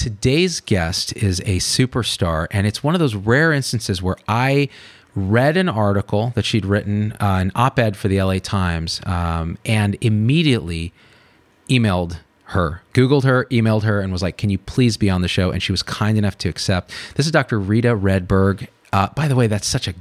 Today's guest is a superstar, and it's one of those rare instances where I read an article that she'd written, uh, an op ed for the LA Times, um, and immediately emailed her, Googled her, emailed her, and was like, Can you please be on the show? And she was kind enough to accept. This is Dr. Rita Redberg. Uh, by the way, that's such a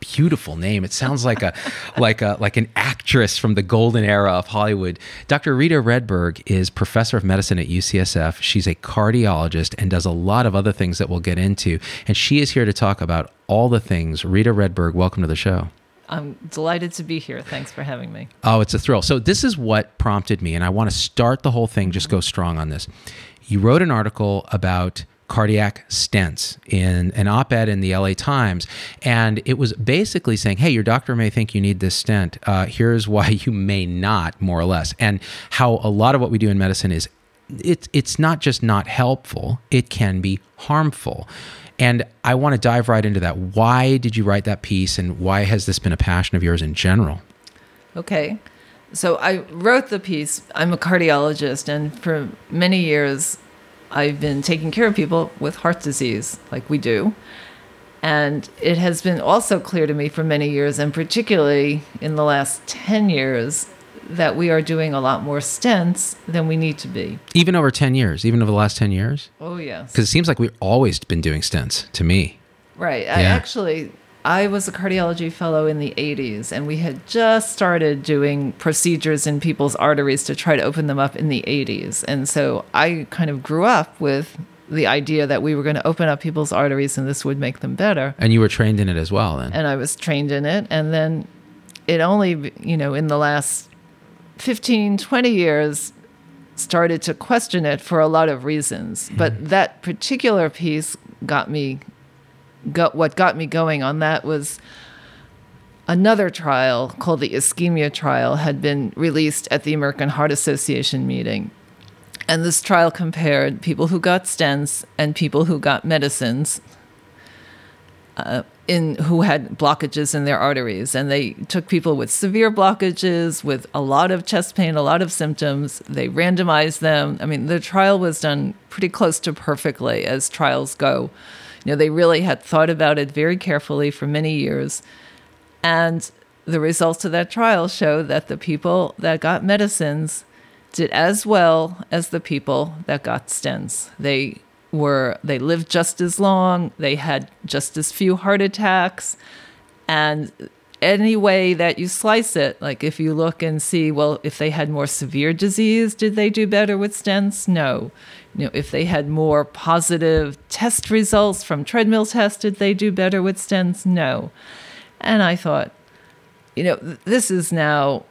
beautiful name. It sounds like a like a like an actress from the golden era of Hollywood. Dr. Rita Redberg is professor of medicine at UCSF. She's a cardiologist and does a lot of other things that we'll get into. And she is here to talk about all the things. Rita Redberg, welcome to the show. I'm delighted to be here. Thanks for having me. Oh, it's a thrill. So this is what prompted me and I want to start the whole thing just go strong on this. You wrote an article about cardiac stents in an op ed in the LA Times. And it was basically saying, hey, your doctor may think you need this stent. Uh, here's why you may not, more or less. And how a lot of what we do in medicine is it's, it's not just not helpful, it can be harmful. And I want to dive right into that. Why did you write that piece and why has this been a passion of yours in general? Okay. So I wrote the piece. I'm a cardiologist, and for many years, I've been taking care of people with heart disease, like we do. And it has been also clear to me for many years, and particularly in the last 10 years, that we are doing a lot more stents than we need to be. Even over 10 years, even over the last 10 years? Oh, yes. Because it seems like we've always been doing stents to me. Right. I actually, I was a cardiology fellow in the 80s, and we had just started doing procedures in people's arteries to try to open them up in the 80s. And so I kind of grew up with the idea that we were going to open up people's arteries and this would make them better. And you were trained in it as well then. And I was trained in it. And then it only, you know, in the last 15, 20 years, started to question it for a lot of reasons. But mm-hmm. that particular piece got me got what got me going on that was another trial called the ischemia trial had been released at the American Heart Association meeting. And this trial compared people who got stents and people who got medicines uh, in who had blockages in their arteries. And they took people with severe blockages with a lot of chest pain a lot of symptoms. They randomized them. I mean the trial was done pretty close to perfectly as trials go you know they really had thought about it very carefully for many years. And the results of that trial show that the people that got medicines did as well as the people that got stents. They were they lived just as long. They had just as few heart attacks. And any way that you slice it like if you look and see well if they had more severe disease did they do better with stents? No you know if they had more positive test results from treadmill tests did they do better with stents? No. And i thought you know this is now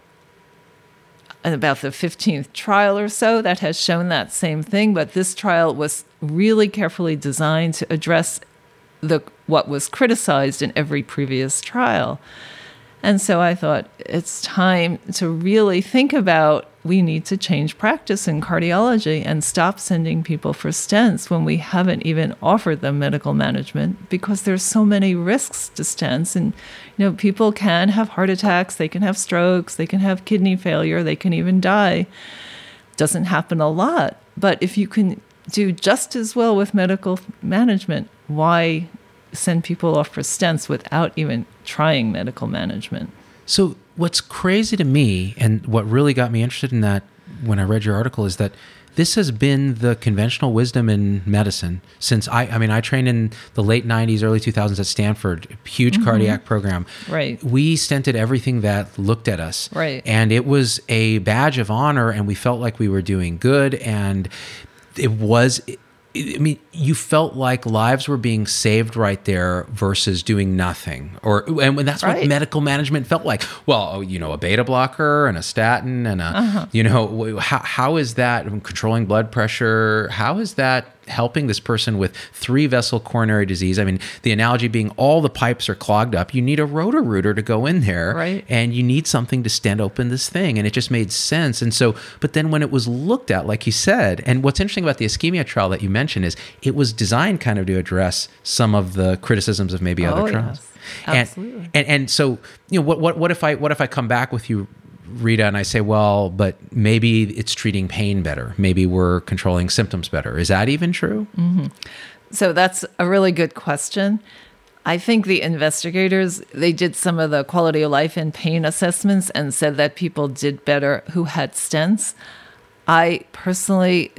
about the 15th trial or so that has shown that same thing but this trial was really carefully designed to address the what was criticized in every previous trial and so i thought it's time to really think about we need to change practice in cardiology and stop sending people for stents when we haven't even offered them medical management because there's so many risks to stents. And you know people can have heart attacks they can have strokes they can have kidney failure they can even die. Doesn't happen a lot. But if you can do just as well with medical management why send people off for stents without even trying medical management So what's crazy to me, and what really got me interested in that when I read your article, is that this has been the conventional wisdom in medicine since I, I mean, I trained in the late 90s, early 2000s at Stanford, huge mm-hmm. cardiac program. Right. We stented everything that looked at us. Right. And it was a badge of honor, and we felt like we were doing good. And it was, I mean, you felt like lives were being saved right there versus doing nothing, or and that's what Right. medical management felt like. Well, oh, you know, a beta blocker and a statin and a, Uh-huh. you know, how how is that controlling blood pressure? How is that helping this person with three vessel coronary disease? I mean, the analogy being all the pipes are clogged up. You need a rotor rooter to go in there, Right. and you need something to stand open this thing and it just made sense and so but then when it was looked at like you said and what's interesting about the ischemia trial that you mentioned is it was designed kind of to address some of the criticisms of maybe Oh, other trials yes. and, Absolutely. and and so you know what what what if i what if i come back with you Rita, and I say, well, but maybe it's treating pain better. Maybe we're controlling symptoms better. Is that even true? Mm-hmm. So that's a really good question. I think the investigators they did some of the quality of life and pain assessments and said that people did better who had stents. I personally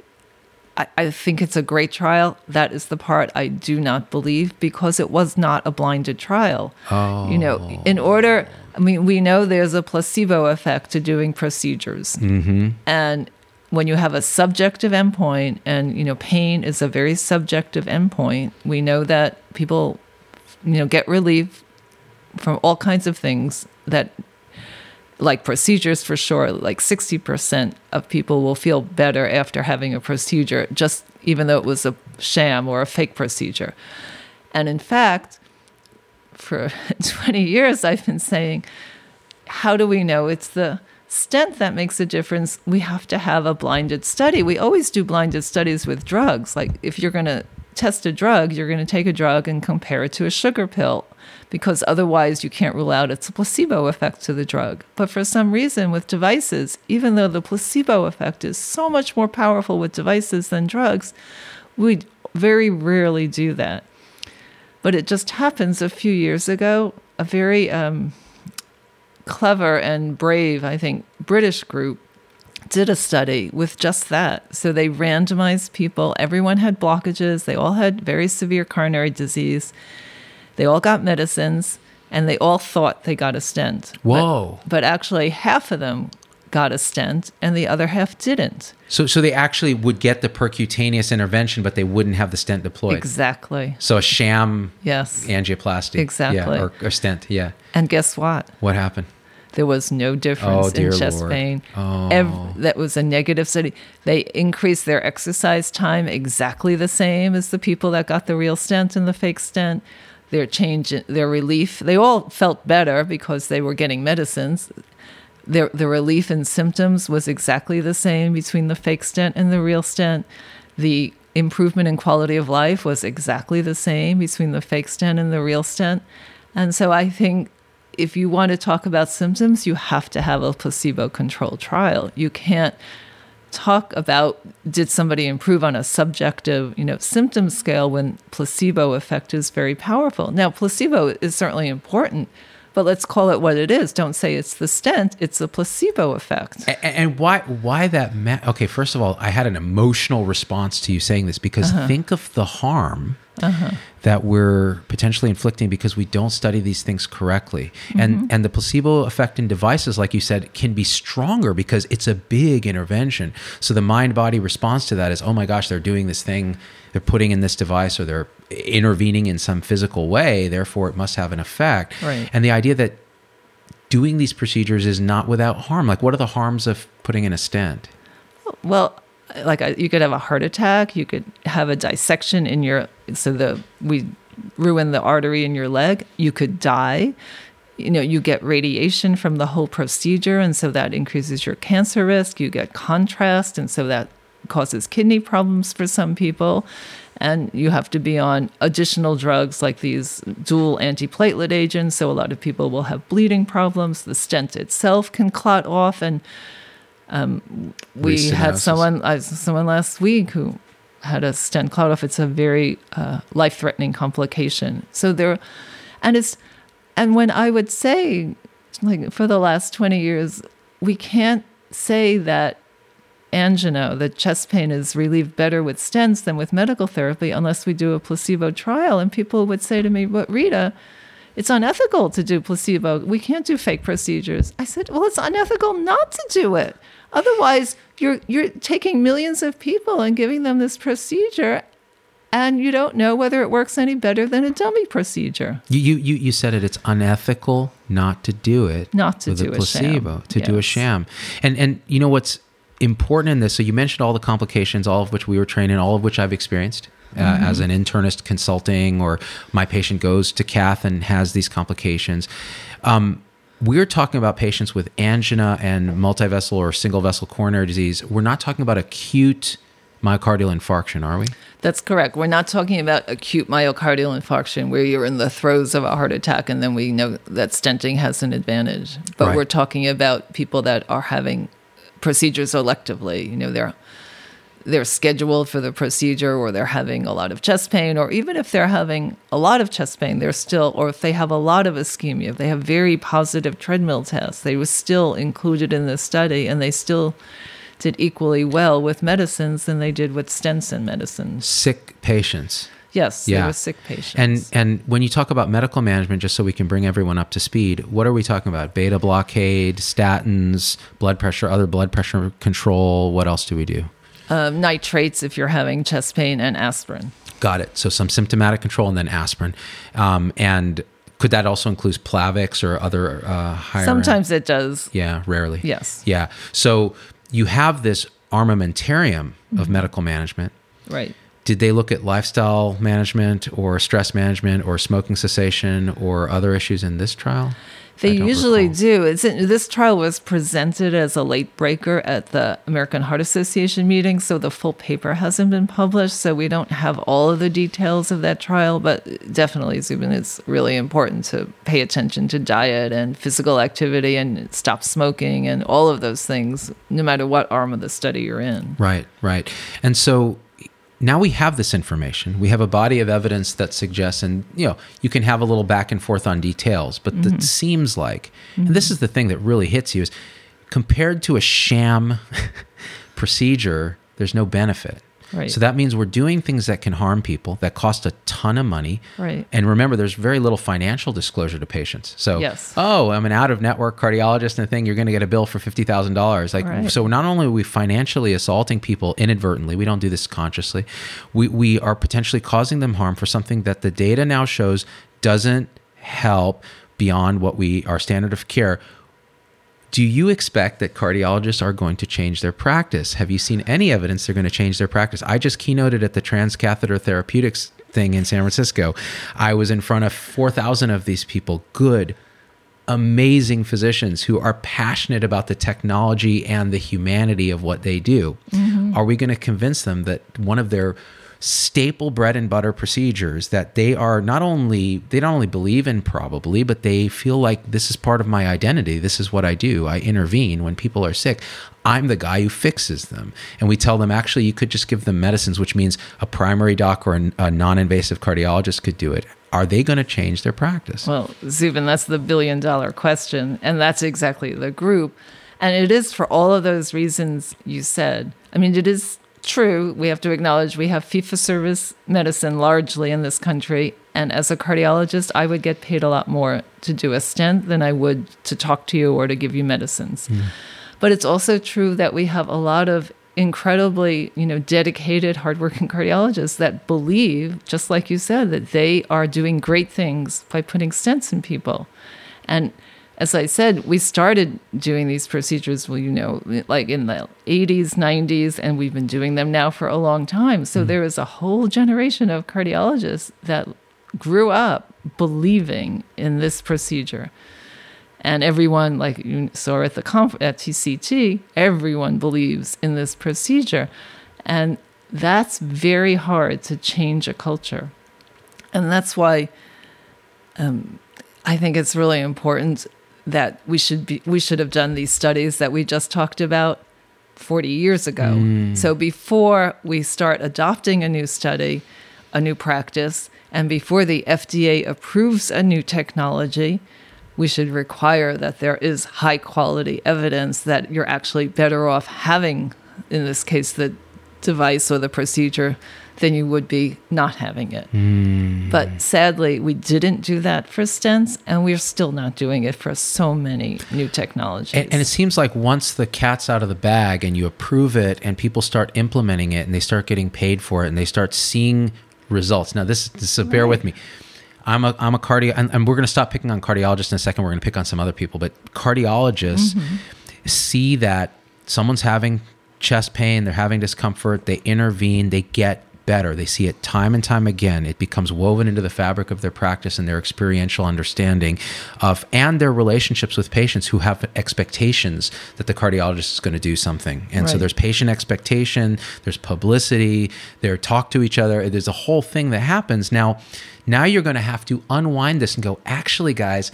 I, I think it's a great trial. That is the part I do not believe because it was not a blinded trial. Oh. You know, in order, I mean, we know there's a placebo effect to doing procedures. Mm-hmm. And when you have a subjective endpoint, and, you know, pain is a very subjective endpoint, we know that people, you know, get relief from all kinds of things that like procedures for sure like 60% of people will feel better after having a procedure just even though it was a sham or a fake procedure. And in fact for 20 years i've been saying how do we know it's the stent that makes a difference? We have to have a blinded study. We always do blinded studies with drugs. Like if you're going to test a drug you're going to take a drug and compare it to a sugar pill because otherwise you can't rule out it's a placebo effect to the drug but for some reason with devices even though the placebo effect is so much more powerful with devices than drugs we very rarely do that but it just happens a few years ago a very um, clever and brave, I think, British group did a study with just that. So they randomized people. Everyone had blockages. They all had very severe coronary disease. They all got medicines and they all thought they got a stent. Whoa. But, actually, half of them got a stent and the other half didn't. So, so they actually would get the percutaneous intervention, but they wouldn't have the stent deployed. Exactly. So a sham Yes. angioplasty. Exactly. Yeah, or, or stent. Yeah. And guess what? What happened? There was no difference Oh, in chest Lord. pain. Oh. Ev- that was a negative study. They increased their exercise time exactly the same as the people that got the real stent and the fake stent. Their change, their relief, they all felt better because they were getting medicines. Their the relief in symptoms was exactly the same between the fake stent and the real stent. The improvement in quality of life was exactly the same between the fake stent and the real stent. And so I think if you want to talk about symptoms, you have to have a placebo controlled trial. You can't talk about did somebody improve on a subjective, you know, symptom scale when placebo effect is very powerful. Now, placebo is certainly important, but let's call it what it is. Don't say it's the stent, it's a placebo effect. A- And why why that ma- okay, first of all, I had an emotional response to you saying this because Uh-huh. think of the harm that we're potentially inflicting because we don't study these things correctly. Mm-hmm. And and the placebo effect in devices like you said can be stronger because it's a big intervention. So the mind body response to that is, "Oh my gosh, they're doing this thing, they're putting in this device or they're intervening in some physical way, therefore it must have an effect." Right. And the idea that doing these procedures is not without harm. Like, what are the harms of putting in a stent? Well, like uh, you could have a heart attack, you could have a dissection in your so the we ruin the artery in your leg, you could die. You know, you get radiation from the whole procedure and so that increases your cancer risk, you get contrast and so that causes kidney problems for some people. And you have to be on additional drugs like these dual antiplatelet agents. So a lot of people will have bleeding problems. The stent itself can clot off and we had someone uh, someone last week who had a stent clot off. It's a very uh, life threatening complication. So there, and it's and when I would say like for the last 20 years, we can't say that angina, that chest pain is relieved better with stents than with medical therapy unless we do a placebo trial. And people would say to me, But Rita, it's unethical to do placebo. We can't do fake procedures. I said, Well, it's unethical not to do it. Otherwise, you're you're taking millions of people and giving them this procedure and you don't know whether it works any better than a dummy procedure. You, you, you, you said it. It's unethical not to do it. Not to with do a a placebo. sham. To do a sham. And and you know what's important in this? So you mentioned all the complications, all of which we were trained in, all of which I've experienced. Uh, Mm-hmm. As an internist consulting, or my patient goes to cath and has these complications. Um, we're talking about patients with angina and multivessel or single vessel coronary disease. We're not talking about acute myocardial infarction, are we? That's correct. We're not talking about acute myocardial infarction where you're in the throes of a heart attack and then we know that stenting has an advantage. But Right. we're talking about people that are having procedures electively. You know, they're they're scheduled for the procedure or they're having a lot of chest pain or even if they're having a lot of chest pain they're still or if they have a lot of ischemia if they have very positive treadmill tests they were still included in the study and they still did equally well with medicines than they did with stents and medicines Sick patients. yes Yeah. they were sick patients And and when you talk about medical management, just so we can bring everyone up to speed, what are we talking about? Beta blockade, statins, blood pressure, other blood pressure control. What else do we do? Um, nitrates if you're having chest pain and aspirin Got it. So some symptomatic control and then aspirin. Um, and could that also include Plavix or other uh, higher? sometimes it does Yeah, rarely. Yes. Yeah. So you have this armamentarium Mm-hmm. of medical management. right Did they look at lifestyle management or stress management or smoking cessation or other issues in this trial? They usually recall. do. It's this trial was presented as a late breaker at the American Heart Association meeting, so the full paper hasn't been published. So we don't have all of the details of that trial, but definitely, Zubin, it's really important to pay attention to diet and physical activity and stop smoking and all of those things, no matter what arm of the study you're in. Right, right. And so now we have this information. We have a body of evidence that suggests, and you know, you can have a little back and forth on details, but Mm-hmm. it seems like, and this is the thing that really hits you, is compared to a sham procedure, there's no benefit. Right. So that means we're doing things that can harm people, that cost a ton of money. Right. And remember, there's very little financial disclosure to patients. So, Yes. oh, I'm an out of network cardiologist and a thing, you're going to get a bill for $50,000. Like, Right. so not only are we financially assaulting people inadvertently, we don't do this consciously, we, we are potentially causing them harm for something that the data now shows doesn't help beyond what we, our standard of care. Do you expect that cardiologists are going to change their practice? Have you seen any evidence they're going to change their practice? I just keynoted at the transcatheter therapeutics thing in San Francisco. I was in front of 4,000 of these people, good, amazing physicians who are passionate about the technology and the humanity of what they do. Mm-hmm. Are we going to convince them that one of their staple bread and butter procedures that they are not only they not only believe in probably but they feel like this is part of my identity this is what i do i intervene when people are sick i'm the guy who fixes them and we tell them actually you could just give them medicines which means a primary doc or a, non-invasive cardiologist could do it are they going to change their practice Well, Zubin, that's the billion dollar question. And that's exactly the group. And it is for all of those reasons you said. I mean, it is true. We have to acknowledge we have fee for service medicine largely in this country. And as a cardiologist, I would get paid a lot more to do a stent than I would to talk to you or to give you medicines. Hmm. But it's also true that we have a lot of incredibly, you know, dedicated, hardworking cardiologists that believe, just like you said, that they are doing great things by putting stents in people. And as I said, we started doing these procedures, well, you know, like in the 80s, 90s, and we've been doing them now for a long time. So there is a whole generation of cardiologists that grew up believing in this procedure. And everyone like you saw at the conf- at TCT, everyone believes in this procedure, and that's very hard to change a culture, and that's why um, I think it's really important that we should be we should have done these studies that we just talked about 40 years ago. Mm. So before we start adopting a new study, a new practice, and before the FDA approves a new technology, we should require that there is high quality evidence that you're actually better off having, in this case, the device or the procedure than you would be not having it. Hmm. But sadly, we didn't do that for stents, and we're still not doing it for so many new technologies. And, and it seems like once the cat's out of the bag and you approve it and people start implementing it and they start getting paid for it and they start seeing results. Now, this, this so bear with me. I'm a, I'm a cardio, and, and we're going to stop picking on cardiologists in a second. We're going to pick on some other people, but cardiologists see that someone's having chest pain, they're having discomfort, they intervene, they get better. They see it time and time again. It becomes woven into the fabric of their practice and their experiential understanding of and their relationships with patients who have expectations that the cardiologist is going to do something. And so there's patient expectation, there's publicity, they're talk to each other. There's a whole thing that happens. Now, now you're going to have to unwind this and go, actually, guys,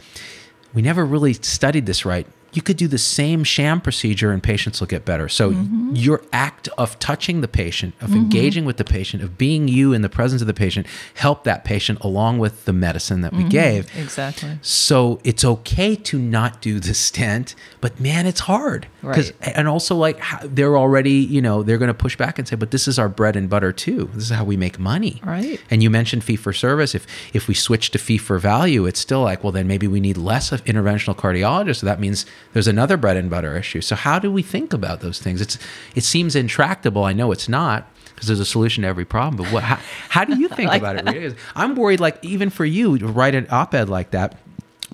we never really studied this right. You could do the same sham procedure and patients will get better. So mm-hmm. your act of touching the patient, of mm-hmm. engaging with the patient, of being you in the presence of the patient, help that patient along with the medicine that we mm-hmm. gave. exactly. So it's okay to not do the stent, but man, it's hard. 'Cause- Right. And also, like, they're already, you know, they're going to push back and say, but this is our bread and butter too. This is how we make money. Right. And you mentioned fee for service. If if we switch to fee for value, it's still like, well, then maybe we need less of interventional cardiologists. So that means there's another bread and butter issue. So how do we think about those things? It's it seems intractable. I know it's not because there's a solution to every problem. But what? How, how do you think about it? Rita? I'm worried. Like even for you to write an op-ed like that.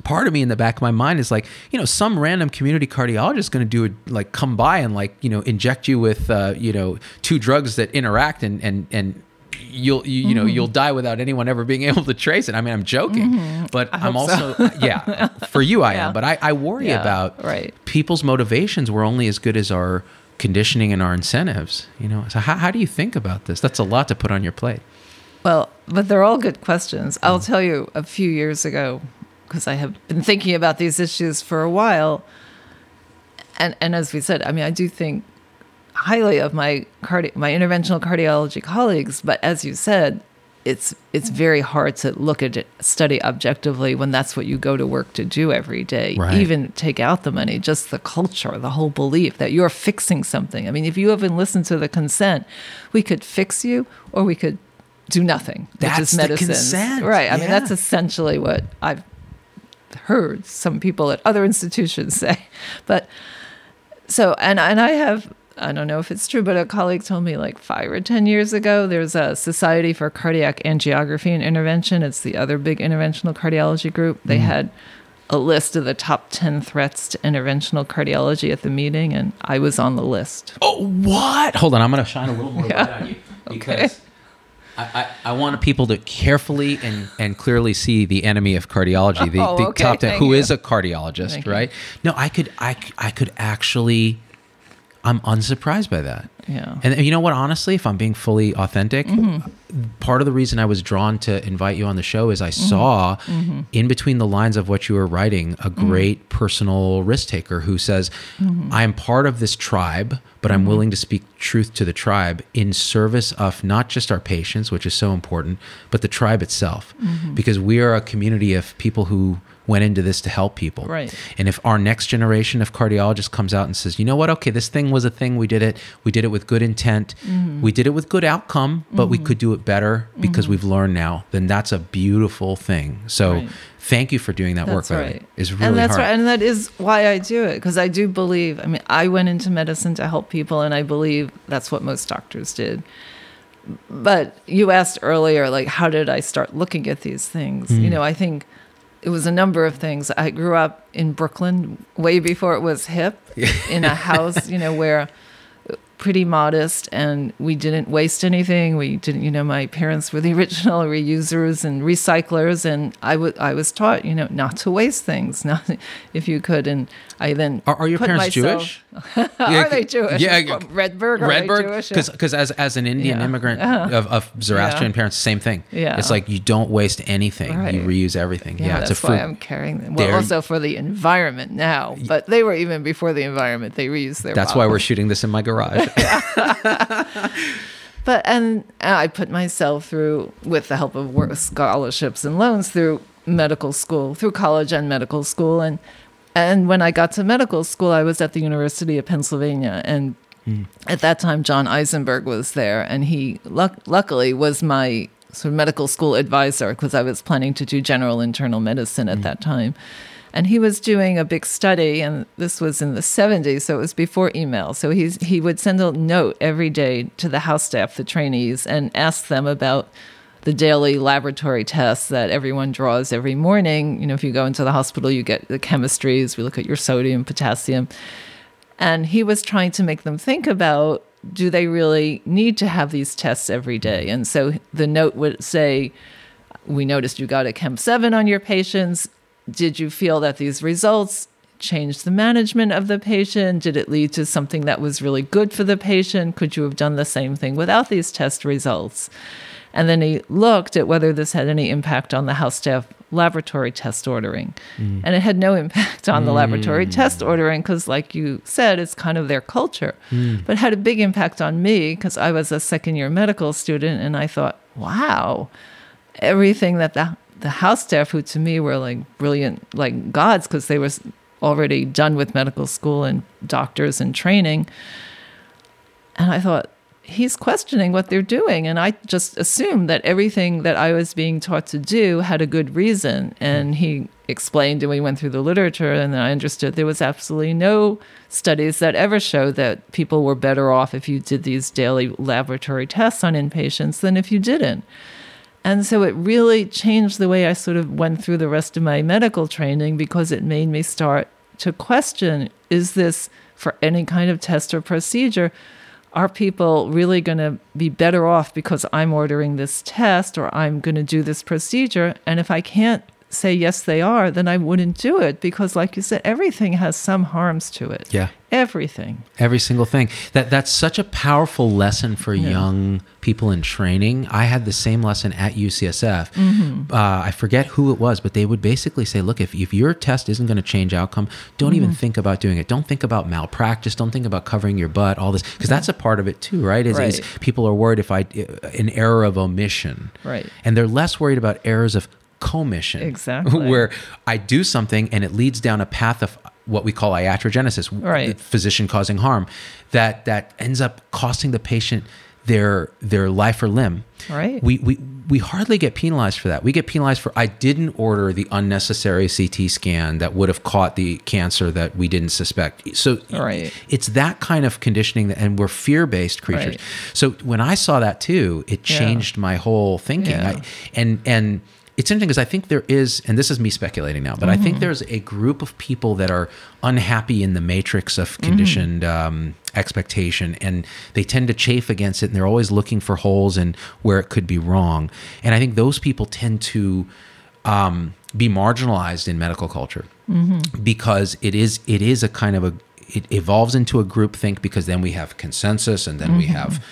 Part of me in the back of my mind is like, you know, some random community cardiologist is going to do it, like come by and like, you know, inject you with, uh, you know, two drugs that interact and and and you'll you, you know mm-hmm. you'll die without anyone ever being able to trace it. I mean, I'm joking, mm-hmm. but I'm hope so. also yeah. For you, I Yeah. am, but I, I worry Yeah, about right. people's motivations. Were only as good as our conditioning and our incentives. You know, so how how do you think about this? That's a lot to put on your plate. Well, but they're all good questions. I'll mm. tell you a few years ago, because I have been thinking about these issues for a while. And, and as we said, I mean, I do think highly of my cardi- my interventional cardiology colleagues, but as you said, it's it's very hard to look at it, study objectively when that's what you go to work to do every day. Right. Even take out the money, just the culture, the whole belief that you're fixing something. I mean, if you haven't listened to the consent, we could fix you or we could do nothing, which That's is the medicine. consent, Right. I mean, that's essentially what I've heard some people at other institutions say. But so, and and I have, I don't know if it's true, but a colleague told me like five or ten years ago, there's a Society for Cardiac Angiography and Intervention. It's the other big interventional cardiology group. They mm-hmm. had a list of the top ten threats to interventional cardiology at the meeting, and I was on the list. Oh, what? Hold on, I'm going to shine a little more light on you because I, I, I want people to carefully and, and clearly see the enemy of cardiology, the, Oh, the okay, top ten, who you. is a cardiologist, Thank you. right? No, I could, I, I could actually, I'm unsurprised by that. Yeah. And you know what? Honestly, if I'm being fully authentic, mm-hmm. part of the reason I was drawn to invite you on the show is I mm-hmm. saw mm-hmm. in between the lines of what you were writing a great personal risk taker who says, I'm part of this tribe, but I'm willing to speak truth to the tribe in service of not just our patients, which is so important, but the tribe itself. Because we are a community of people who went into this to help people. Right. And if our next generation of cardiologists comes out and says, you know what, okay, this thing was a thing, we did it, we did it with good intent, Mm-hmm. we did it with good outcome, but we could do it better because we've learned now, then that's a beautiful thing. So Right. thank you for doing that work. That's way. right. It's really and that's hard. right, and that is why I do it because I do believe. I mean, I went into medicine to help people, and I believe that's what most doctors did. But you asked earlier, like, how did I start looking at these things? Hmm. You know, I think it was a number of things. I grew up in Brooklyn way before it was hip, in a house, you know, where pretty modest and we didn't waste anything we didn't you know my parents were the original reusers and recyclers and I wa- I was taught you know not to waste things not if you could and i then Are, are your parents myself- Jewish? are they jewish Yeah, redberg Redberg, because as as an Indian Yeah. immigrant Uh-huh. of, of Zoroastrian Yeah. parents, same thing. Yeah. it's like you don't waste anything; Right. you reuse everything. Yeah, yeah, it's that's a why. I'm carrying them. Well, There- also for the environment now, but they were even before the environment. They reused their. That's why we're shooting this in my garage. But and I put myself through, with the help of work scholarships and loans, through medical school, through college and medical school. And and when I got to medical school, I was at the University of Pennsylvania, and hmm. at that time, John Eisenberg was there, and he luck- luckily was my sort of medical school advisor because I was planning to do general internal medicine at hmm. that time. And he was doing a big study, and this was in the 70s, so it was before email. So he's, he would send a note every day to the house staff, the trainees, and ask them about the daily laboratory tests that everyone draws every morning. You know, if you go into the hospital, you get the chemistries, we look at your sodium, potassium. And he was trying to make them think about do they really need to have these tests every day? And so the note would say, We noticed you got a Chem 7 on your patients. Did you feel that these results changed the management of the patient? Did it lead to something that was really good for the patient? Could you have done the same thing without these test results? And then he looked at whether this had any impact on the house staff laboratory test ordering. Mm. And it had no impact on the laboratory mm. test ordering because, like you said, it's kind of their culture. Mm. But it had a big impact on me because I was a second year medical student and I thought, wow, everything that the, the house staff, who to me were like brilliant, like gods because they were already done with medical school and doctors and training. And I thought, he's questioning what they're doing. And I just assumed that everything that I was being taught to do had a good reason. And he explained and we went through the literature and I understood there was absolutely no studies that ever showed that people were better off if you did these daily laboratory tests on inpatients than if you didn't. And so it really changed the way I sort of went through the rest of my medical training because it made me start to question is this for any kind of test or procedure? Are people really going to be better off because I'm ordering this test or I'm going to do this procedure? And if I can't say yes, they are, then I wouldn't do it because, like you said, everything has some harms to it. Yeah. Everything. Every single thing. That that's such a powerful lesson for young people in training. I had the same lesson at UCSF. Mm-hmm. Uh, I forget who it was, but they would basically say, "Look, if, if your test isn't going to change outcome, don't even Mm-hmm. think about doing it. Don't think about malpractice. Don't think about covering your butt. All this because that's a part of it too, right? Is, is Right. people are worried if I an error of omission, Right. And they're less worried about errors of commission, Exactly. where I do something and it leads down a path of what we call iatrogenesis, Right. physician causing harm, that that ends up costing the patient their their life or limb. Right. We we we hardly get penalized for that. We get penalized for I didn't order the unnecessary CT scan that would have caught the cancer that we didn't suspect. So Right. it's that kind of conditioning that, and we're fear-based creatures. Right. So when I saw that too, it Yeah. changed my whole thinking. Yeah. I, and and it's interesting because I think there is, and this is me speculating now, but I Mm-hmm. think there's a group of people that are unhappy in the matrix of Mm-hmm. conditioned um, expectation, and they tend to chafe against it, and they're always looking for holes and where it could be wrong. And I think those people tend to um, be marginalized in medical culture Mm-hmm. because it is it is a kind of a it evolves into a group think because then we have consensus and then we Mm-hmm. have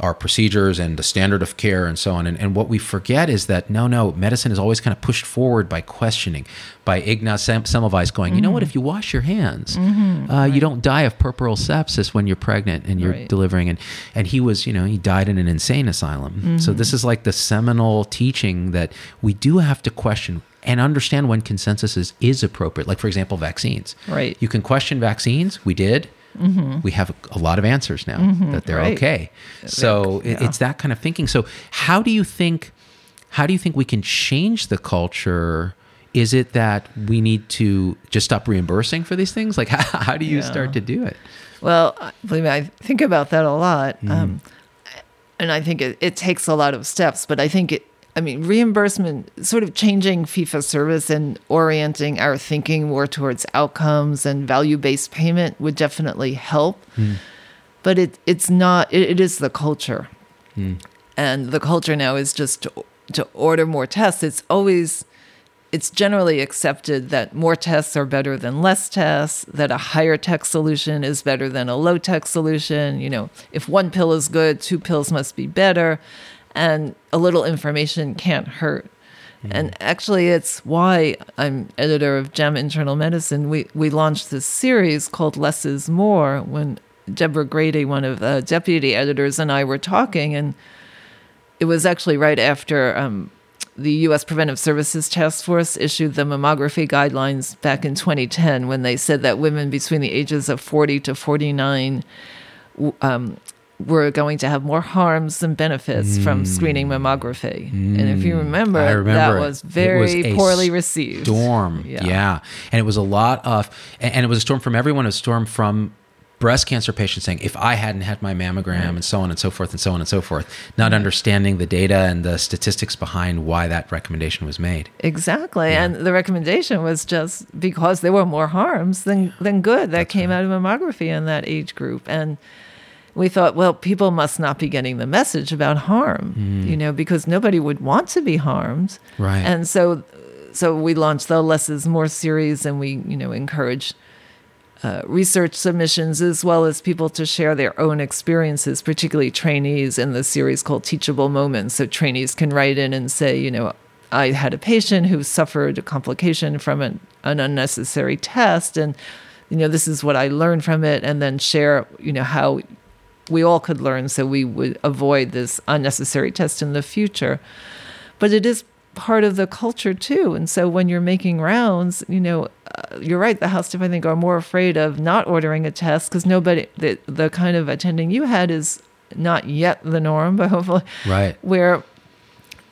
our procedures and the standard of care and so on. And, and what we forget is that no, no, medicine is always kind of pushed forward by questioning, by Ignaz Sem- Semmelweis going, you know what, Mm-hmm. if you wash your hands, uh, you don't die of puerperal sepsis when you're pregnant and you're Right. delivering. And, and he was, you know, he died in an insane asylum. So Mm-hmm. this is like the seminal teaching that we do have to question and understand when consensus is, is appropriate. Like, for example, vaccines. Right. You can question vaccines. We did. We have a lot of answers now that they're Mm-hmm. Right. okay. So Yeah. it's that kind of thinking. So how do you think? How do you think we can change the culture? Is it that we need to just stop reimbursing for these things? Like, how, how do you Yeah. start to do it? Well, I- believe me, I think about that a lot. Mm-hmm. Um, and I think it, it takes a lot of steps, but I think it, I mean, reimbursement, sort of changing fee for service and orienting our thinking more towards outcomes and value based payment would definitely help. Hmm. But it, it's not, it, it is the culture. Hmm. And the culture now is just to, to order more tests. It's always, it's generally accepted that more tests are better than less tests, that a higher tech solution is better than a low tech solution. You know, if one pill is good, two pills must be better, and a little information can't hurt. And actually, it's why I'm editor of JAMA Internal Medicine. We, we launched this series called Less is More when Deborah Grady, one of the deputy editors, and I were talking. And it was actually right after um, the U.S. Preventive Services Task Force issued the mammography guidelines back in 2010 when they said that women between the ages of 40 to 49 um, were going to have more harms than benefits mm. from screening mammography. Mm. And if you remember, remember that was very was poorly received. Storm, yeah. yeah. and it was a lot of, and it was a storm from everyone. A storm from breast cancer patients saying, if I hadn't had my mammogram and so on and so forth and so on and so forth, not understanding the data and the statistics behind why that recommendation was made. Exactly. Yeah. And the recommendation was just because there were more harms than, than good that That's came right. out of mammography in that age group. And we thought, well, people must not be getting the message about harm, mm. you know, because nobody would want to be harmed. Right. And so, so we launched the Less is More series, and we, you know, encourage uh, research submissions as well as people to share their own experiences, particularly trainees in the series called Teachable Moments. So trainees can write in and say, you know, I had a patient who suffered a complication from an, an unnecessary test, and you know, this is what I learned from it, and then share, you know, how we all could learn so we would avoid this unnecessary test in the future. But it is part of the culture too. And so when you're making rounds, you know, uh, you're right. The house staff, I think, are more afraid of not ordering a test because nobody, the, the kind of attending you had is not yet the norm, but hopefully, right. Where,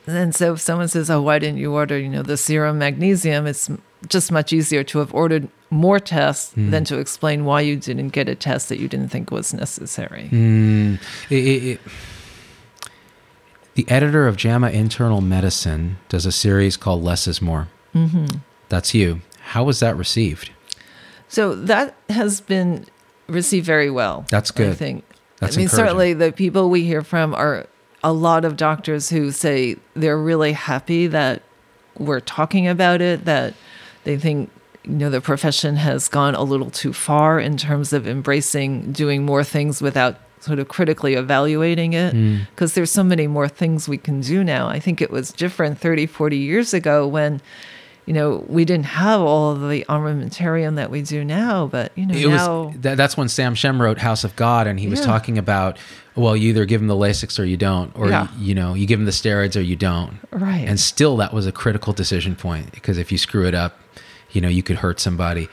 and so if someone says, "Oh, why didn't you order?" You know, the serum magnesium. It's just much easier to have ordered more tests mm. than to explain why you didn't get a test that you didn't think was necessary. Mm. It, it, it, the editor of JAMA Internal Medicine does a series called Less is More. Mm-hmm. That's you. How was that received? So that has been received very well. That's good. I think. That's I mean, certainly the people we hear from are a lot of doctors who say they're really happy that we're talking about it, that they think you know the profession has gone a little too far in terms of embracing doing more things without sort of critically evaluating it because mm. there's so many more things we can do now i think it was different 30 40 years ago when you know we didn't have all the armamentarium that we do now but you know it now was, that, that's when sam shem wrote house of god and he was yeah. talking about well you either give them the lasix or you don't or yeah. you, you know you give them the steroids or you don't right and still that was a critical decision point because if you screw it up you know, you could hurt somebody.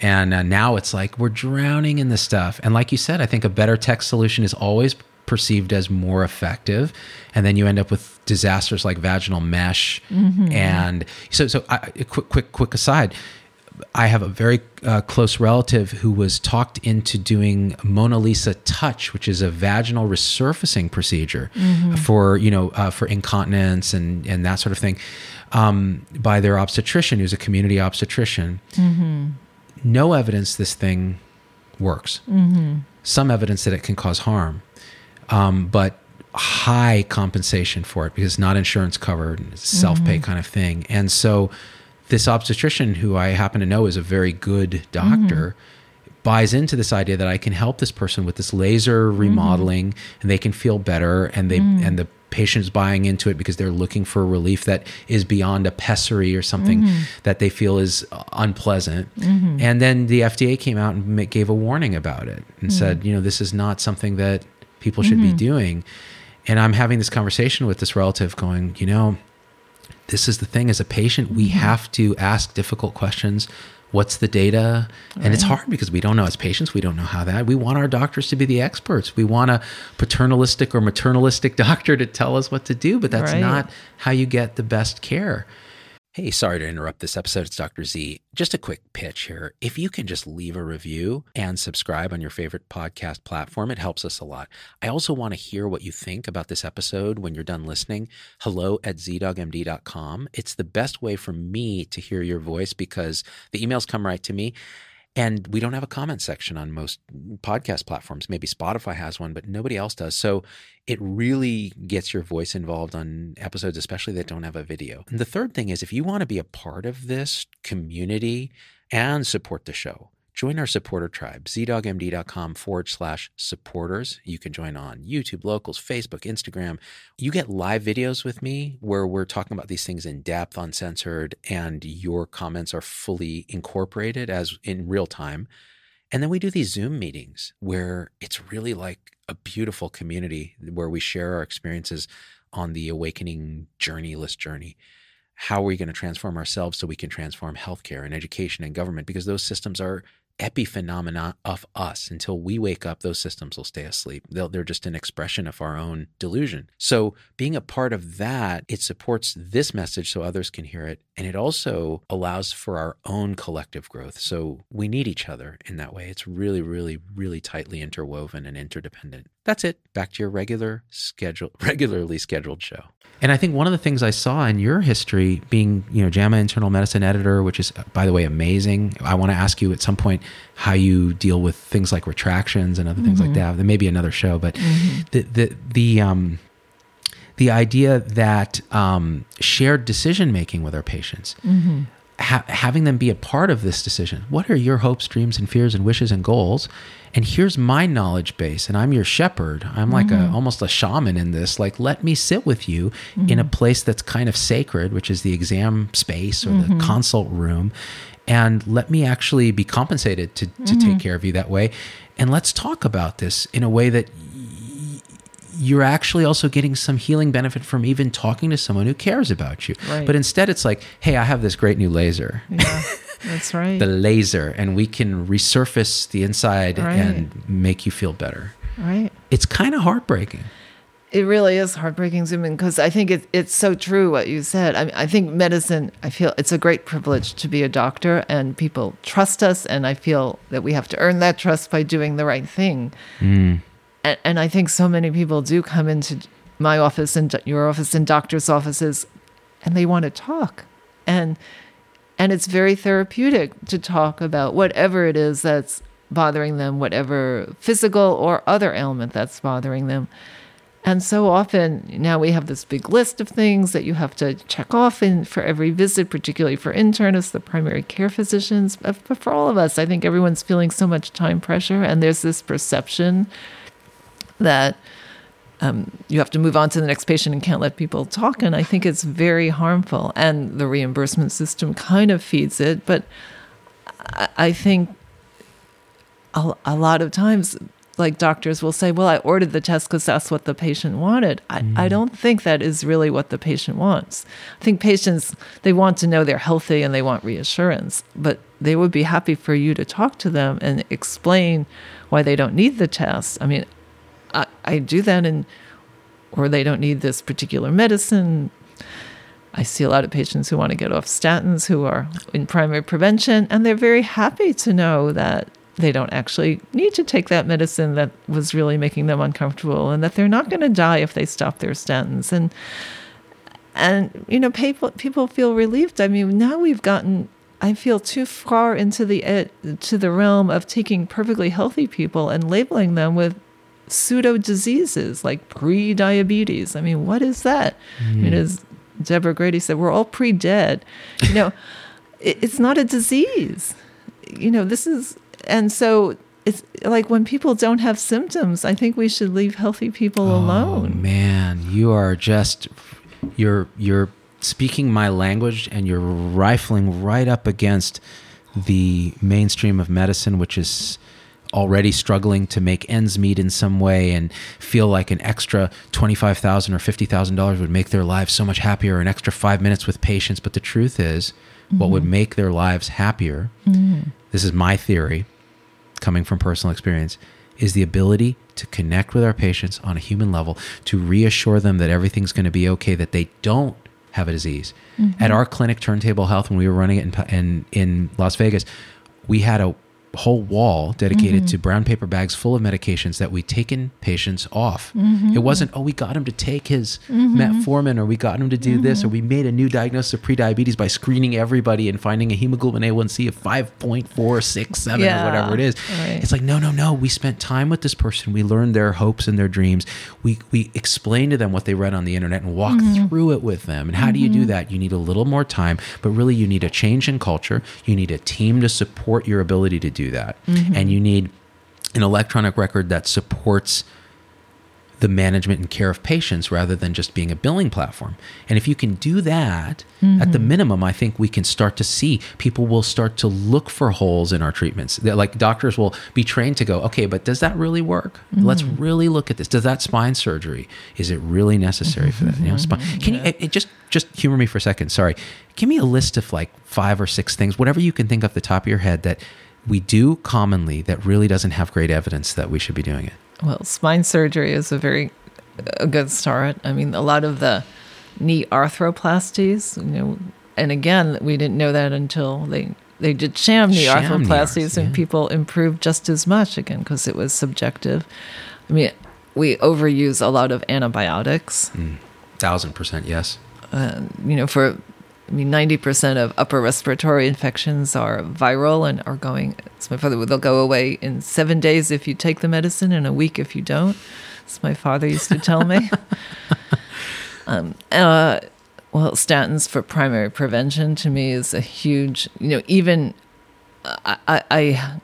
And uh, now it's like we're drowning in this stuff. And like you said, I think a better tech solution is always perceived as more effective. And then you end up with disasters like vaginal mesh. Mm-hmm. And so, so I, quick, quick, quick aside. I have a very uh, close relative who was talked into doing Mona Lisa Touch, which is a vaginal resurfacing procedure mm-hmm. for you know uh, for incontinence and and that sort of thing um, by their obstetrician, who's a community obstetrician. Mm-hmm. No evidence this thing works. Mm-hmm. Some evidence that it can cause harm, um, but high compensation for it because not insurance covered, self pay mm-hmm. kind of thing. And so, this obstetrician, who I happen to know is a very good doctor, mm-hmm. buys into this idea that I can help this person with this laser remodeling, mm-hmm. and they can feel better, and they mm. and the patients buying into it because they're looking for relief that is beyond a pessary or something mm-hmm. that they feel is unpleasant. Mm-hmm. And then the FDA came out and gave a warning about it and mm-hmm. said, you know, this is not something that people should be mm-hmm. doing. And I'm having this conversation with this relative going, you know, this is the thing as a patient, we mm-hmm. have to ask difficult questions. What's the data? And it's hard because we don't know. As patients we don't know how that we want our doctors to be the experts. We want a paternalistic or maternalistic doctor to tell us what to do but that's right. not how you get the best care Hey, sorry to interrupt this episode. It's Dr. Z. Just a quick pitch here. If you can just leave a review and subscribe on your favorite podcast platform, it helps us a lot. I also want to hear what you think about this episode when you're done listening. Hello at zdoggmd.com. It's the best way for me to hear your voice because the emails come right to me. And we don't have a comment section on most podcast platforms. Maybe Spotify has one, but nobody else does. So it really gets your voice involved on episodes, especially that don't have a video. And the third thing is if you want to be a part of this community and support the show, Join our supporter tribe, zdoggmd.com forward slash supporters. You can join on YouTube, locals, Facebook, Instagram. You get live videos with me where we're talking about these things in depth, uncensored, and your comments are fully incorporated as in real time. And then we do these Zoom meetings where it's really like a beautiful community where we share our experiences on the awakening journeyless journey. How are we going to transform ourselves so we can transform healthcare and education and government? Because those systems are epiphenomena of us. Until we wake up, those systems will stay asleep. They'll, they're just an expression of our own delusion. So, being a part of that, it supports this message so others can hear it. And it also allows for our own collective growth. So, we need each other in that way. It's really, really, really tightly interwoven and interdependent. That's it. Back to your regular schedule, regularly scheduled show. And I think one of the things I saw in your history, being you know JAMA Internal Medicine editor, which is by the way amazing. I want to ask you at some point how you deal with things like retractions and other things like that. There may be another show, but the the the um the idea that um, shared decision making with our patients. Ha- having them be a part of this decision. What are your hopes, dreams, and fears, and wishes and goals? And here's my knowledge base, and I'm your shepherd. I'm like a mm-hmm. almost a shaman in this. Like, let me sit with you in a mm-hmm. place that's kind of sacred, which is the exam space or the mm-hmm. consult room, and let me actually be compensated to to take care of you that way. And let's talk about this in a way that you're actually also getting some healing benefit from even talking to someone who cares about you. Right. But instead, it's like, hey, I have this great new laser, Yeah, that's right. the laser, and we can resurface the inside Right. and make you feel better. right. It's kind of heartbreaking. It really is heartbreaking, Zubin, because I think it, it's so true what you said. I mean, I think medicine, I feel it's a great privilege to be a doctor and people trust us. And I feel that we have to earn that trust by doing the right thing. Mm. And, and I think so many people do come into my office and your office and doctors' offices and they want to talk. And and it's very therapeutic to talk about whatever it is that's bothering them, whatever physical or other ailment that's bothering them. And so often now we have this big list of things that you have to check off in for every visit, particularly for internists, the primary care physicians, but but for all of us. I think everyone's feeling so much time pressure, and there's this perception that um, you have to move on to the next patient and can't let people talk. And I think it's very harmful. And the reimbursement system kind of feeds it. But I, I think a, a lot of times, like doctors will say, Well, I ordered the test because that's what the patient wanted. I, I don't think that is really what the patient wants. I think patients, they want to know they're healthy and they want reassurance, but they would be happy for you to talk to them and explain why they don't need the test. I mean, I, I do that and or they don't need this particular medicine. I see a lot of patients who want to get off statins who are in primary prevention and they're very happy to know that they don't actually need to take that medicine that was really making them uncomfortable and that they're not going to die if they stop their statins and and you know people people feel relieved i mean now we've gotten i feel too far into the eh, to the realm of taking perfectly healthy people and labeling them with pseudo diseases like pre-diabetes. I mean what is that? I mean hmm. as deborah grady said we're all pre-dead. You know it, it's not a disease. You know this is and so it's like when people don't have symptoms i think we should leave healthy people Oh alone. man, you are just you're you're speaking my language and you're rifling right up against the mainstream of medicine, which is already struggling to make ends meet in some way and feel like an extra 25,000 or fifty thousand dollars would make their lives so much happier, or an extra five minutes with patients. But the truth is, what would make their lives happier, mm-hmm. this is my theory, coming from personal experience is the ability to connect with our patients on a human level, to reassure them that everything's going to be okay, that they don't have a disease. At mm-hmm. our clinic, Turntable Health, when we were running it in, in, in Las Vegas, we had a whole wall dedicated to mm-hmm. brown paper bags full of medications that we'd taken patients off. It mm-hmm. wasn't, oh, we got him to take his mm-hmm. metformin or we got him to do this or we made a new diagnosis of prediabetes by screening everybody and finding a hemoglobin A1C of 5.467 Yeah, or whatever it is. right. It's like, no, no, no. We spent time with this person. We learned their hopes and their dreams. We we explained to them what they read on the internet and walked through it with them. And how do you do that? You need a little more time, but really you need a change in culture. You need a team to support your ability to do that. Mm-hmm. And you need an electronic record that supports the management and care of patients rather than just being a billing platform. And if you can do that, at the mm-hmm. minimum, I think we can start to see people will start to look for holes in our treatments. They're like doctors will be trained to go, okay, but does that really work? Mm-hmm. Let's really look at this. Does that spine surgery is it really necessary for that? You know, spine. Can you it, it just just humor me for a second? Sorry. Give me a list of like five or six things, whatever you can think off the top of your head that we do commonly that really doesn't have great evidence that we should be doing it. Well, spine surgery is a very a good start. I mean, a lot of the knee arthroplasties, you know, and again, we didn't know that until they they did sham knee Sham knee arthroplasties, and yeah. people improved just as much again because it was subjective. I mean, we overuse a lot of antibiotics. Mm. Thousand percent yes. Uh, you know, for mean, ninety percent of upper respiratory infections are viral and are going. As my father, they'll go away in seven days if you take the medicine, and a week if you don't. As my father used to tell me. um, uh, well, statins for primary prevention to me is a huge. You know, even I, I, I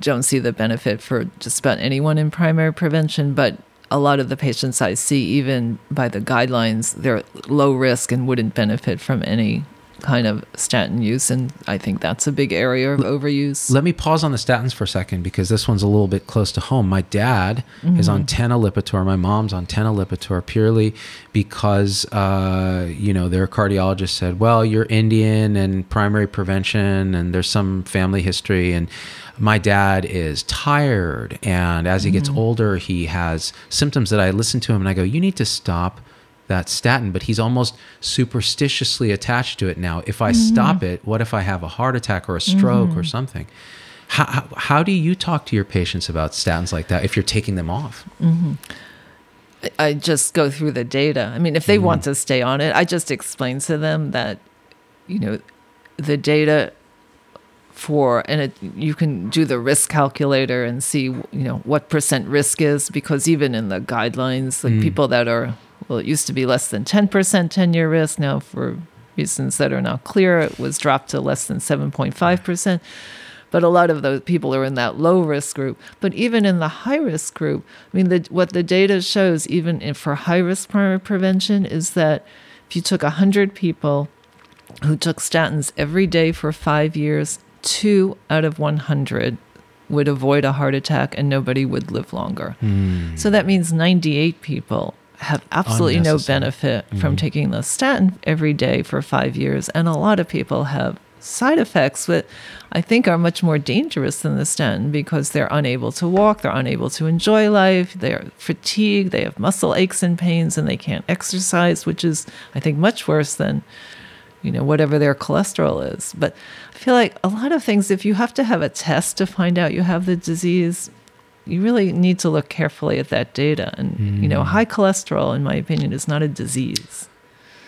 don't see the benefit for just about anyone in primary prevention, but a lot of the patients I see, even by the guidelines, they're low risk and wouldn't benefit from any kind of statin use. And I think that's a big area of overuse. Let me pause on the statins for a second because this one's a little bit close to home. My dad is on tenelipitor. My mom's on tenelipitor purely because, uh, you know, their cardiologist said, well, you're Indian and primary prevention and there's some family history. And my dad is tired. And as he gets older, he has symptoms that I listen to him and I go, you need to stop that statin, but he's almost superstitiously attached to it now. If I mm-hmm. stop it, what if I have a heart attack or a stroke or mm-hmm. something? How, how, how do you talk to your patients about statins like that if you're taking them off? Mm-hmm. I just go through the data. I mean, if they want to stay on it, I just explain to them that, you know, the data for and it, you can do the risk calculator and see you know what percent risk is because even in the guidelines like mm. people that are well it used to be less than 10% 10 year risk. Now for reasons that are not clear it was dropped to less than 7.5% but a lot of those people are in that low risk group. But even in the high risk group i mean the, what the data shows even in, for high risk primary prevention is that if you took 100 people who took statins every day for five years, two out of 100 would avoid a heart attack and nobody would live longer. Hmm. So that means 98 people have absolutely no benefit from mm-hmm. taking the statin every day for five years. And a lot of people have side effects that I think are much more dangerous than the statin because they're unable to walk, they're unable to enjoy life, they're fatigued, they have muscle aches and pains, and they can't exercise, which is, I think, much worse than you know, whatever their cholesterol is. But I feel like a lot of things, if you have to have a test to find out you have the disease, you really need to look carefully at that data. And, you know, mm. high cholesterol, in my opinion, is not a disease.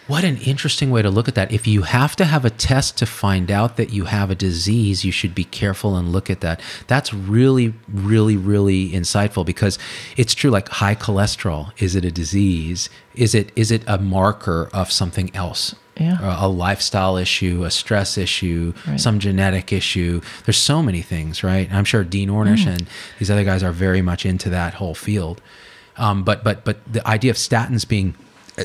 What an interesting way to look at that. If you have to have a test to find out that you have a disease, you should be careful and look at that. That's really, really, really insightful because it's true. Like high cholesterol, is it a disease? Is it is it a marker of something else? Yeah. A, lifestyle issue, a stress issue, Right. some genetic issue. There's so many things, right? I'm sure Dean Ornish Mm. and these other guys are very much into that whole field. Um, but but but the idea of statins being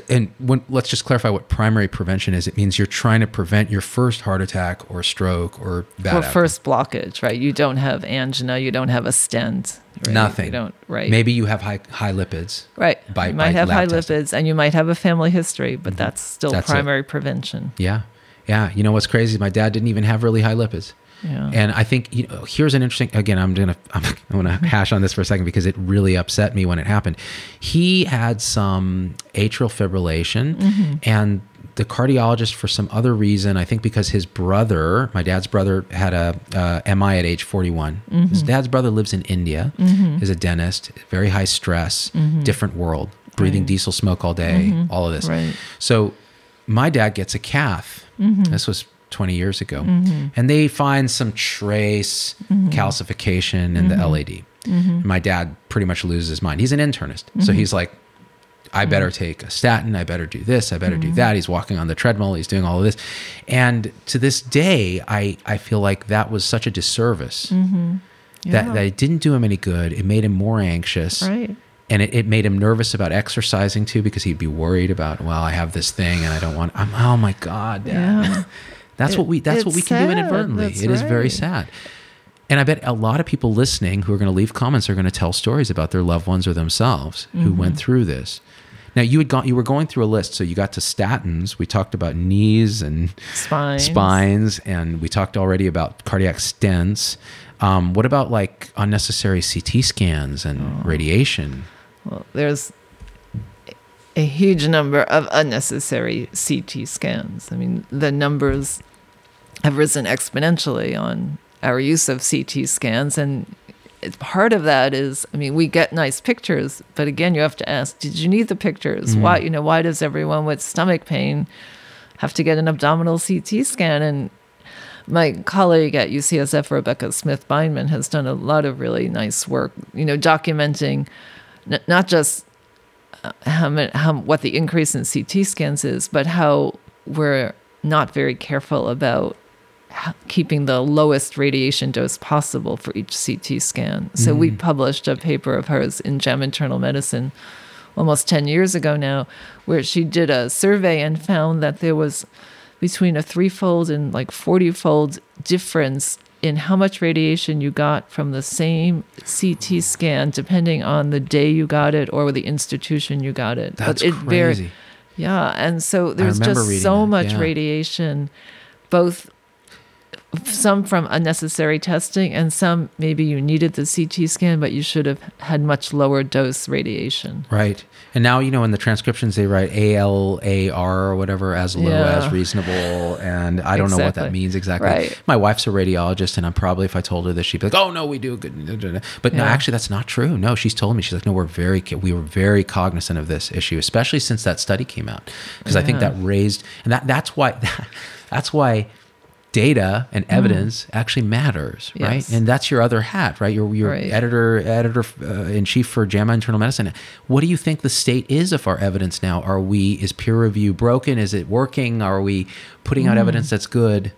and when let's just clarify what primary prevention is. It means you're trying to prevent your first heart attack or stroke or bad or outcome. first blockage, right? You don't have angina, you don't have a stent. right? nothing. You don't, right? Maybe you have high high lipids. Right. by- you by might have high testing. lipids and you might have a family history, but mm-hmm. that's still That's it. primary prevention. Yeah, yeah. You know what's crazy? My dad didn't even have really high lipids. Yeah. And I think you know, here's an interesting. Again, I'm gonna I'm, I'm gonna hash on this for a second because it really upset me when it happened. He had some atrial fibrillation, Mm-hmm. and the cardiologist, for some other reason, I think because his brother, my dad's brother, had a uh, MI at age 41. Mm-hmm. His dad's brother lives in India, is a dentist, very high stress, different world, breathing diesel smoke all day, all of this. Mm-hmm. Right. So my dad gets a cath. Mm-hmm. This was 20 years ago. And they find some trace Mm-hmm. calcification in the LAD. My dad pretty much loses his mind. He's an internist. So Mm-hmm. he's like, I better take a statin. I better do this. I better Mm-hmm. do that. He's walking on the treadmill. He's doing all of this. And to this day, I, I feel like that was such a disservice that, Mm-hmm. Yeah. that it didn't do him any good. It made him more anxious Right. and it, it made him nervous about exercising too because he'd be worried about well i have this thing and i don't want i'm oh my god Dad. Yeah. that's It- what we that's what we can do inadvertently. That's It is very sad. And i bet a lot of people listening who are going to leave comments are going to tell stories about their loved ones or themselves who Mm-hmm. went through this. Now you had gone you were going through a list. So you got to statins. We talked about knees and Spines. spines and we talked already about cardiac stents. Um, what about like unnecessary ct scans and Oh. radiation? Well, there's a huge number of unnecessary CT scans. I mean, the numbers have risen exponentially on our use of CT scans. And part of that is, I mean, we get nice pictures, but again, you have to ask, did you need the pictures? Mm-hmm. Why, you know, why does everyone with stomach pain have to get an abdominal CT scan? And my colleague at UCSF, Rebecca Smith-Bindman, has done a lot of really nice work, you know, documenting n- not just how, how what the increase in CT scans is, but how we're not very careful about keeping the lowest radiation dose possible for each CT scan. So we mm. published a paper of hers in JAMA Internal Medicine almost 10 years ago now, where she did a survey and found that there was between a threefold and like 40 fold difference in how much radiation you got from the same CT scan, depending on the day you got it or the institution you got it. That's it very- crazy. yeah, and so there's just so that, much yeah. radiation, both some from unnecessary testing and some maybe you needed the CT scan, but you should have had much lower dose radiation. Right. And now, you know, in the transcriptions, they write ALARA or whatever as low Yeah. as reasonable. And I don't know what that means exactly. Right. My wife's a radiologist, and I'm probably, if I told her this, she'd be like, oh, no, we do good. But no, actually, that's not true. No, she's told me, she's like, no, we're very, we were very cognizant of this issue, especially since that study came out. Because I think that raised, and that that's why, that's why data and evidence actually matters, right? Mm. And that's your other hat, right? You're, you're Right. editor editor uh, in chief for JAMA Internal Medicine. What do you think the state is of our evidence now? Are we is peer review broken? Is it working? Are we putting Mm. out evidence that's good?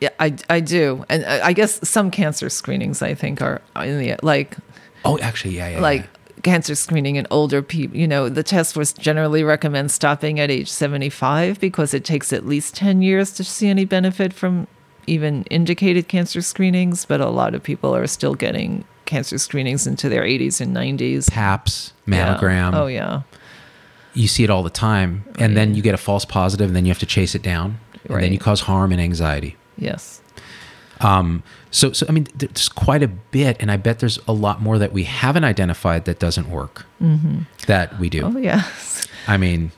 Yeah, I, I do, and I I guess some cancer screenings I think are in the like Oh, actually, yeah, yeah. like yeah. Cancer screening in older people. You know, the task force generally recommends stopping at age 75 because it takes at least 10 years to see any benefit from even indicated cancer screenings. But a lot of people are still getting cancer screenings into their 80s and 90s. PAPS, Yeah. mammogram. Oh, yeah. You see it all the time, and then you get a false positive, and then you have to chase it down, and then you cause harm and anxiety. Yes. Um, so, so I mean, there's quite a bit, and I bet there's a lot more that we haven't identified that doesn't work. That we do. Oh, yes. I mean,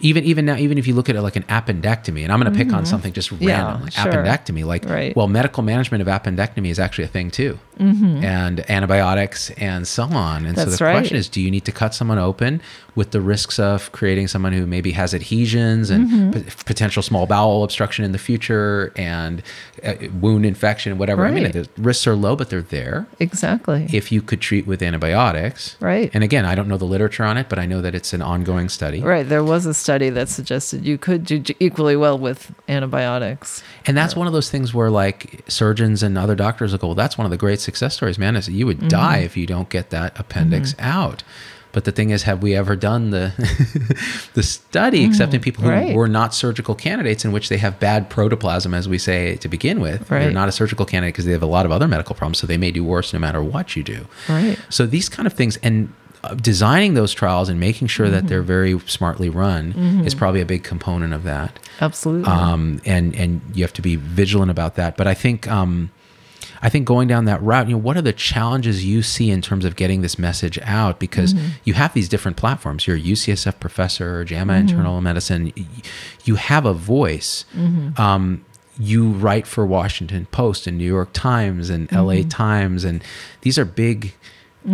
even even now, even if you look at it like an appendectomy, and I'm going to pick on something just Mm-hmm. Yeah, like sure. appendectomy, like Right. well, medical management of appendectomy is actually a thing too, and antibiotics and so on. And so Mm-hmm. That's the question is, do you need to cut someone open with the risks of creating someone who maybe has adhesions and Mm-hmm. p- potential small bowel obstruction in the future and uh, wound infection, whatever? I mean, the risks are low, but they're there Exactly. if you could treat with antibiotics. Right. And again, I don't know the literature on it, but I know that it's an ongoing study. Right. There was a study that suggested you could do equally well with antibiotics. And that's one of those things where like surgeons and other doctors will go, well, that's one of the great success stories, man, is that you would Mm-hmm. die if you don't get that appendix out. But the thing is, have we ever done the the study except in people who Mm-hmm. Right. were not surgical candidates in which they have bad protoplasm, as we say to begin with? They're Right. not a surgical candidate because they have a lot of other medical problems, so they may do worse no matter what you do. Right. So these kind of things and designing those trials and making sure that Mm-hmm. they're very smartly run is probably a big component of that Absolutely. um, and and you have to be vigilant about that. But I think um, I think going down that route, you know, what are the challenges you see in terms of getting this message out? Because you have these different platforms. You're a UCSF professor, JAMA Internal Medicine. You have a voice. Um, you write for Washington Post and New York Times and LA Times, and these are big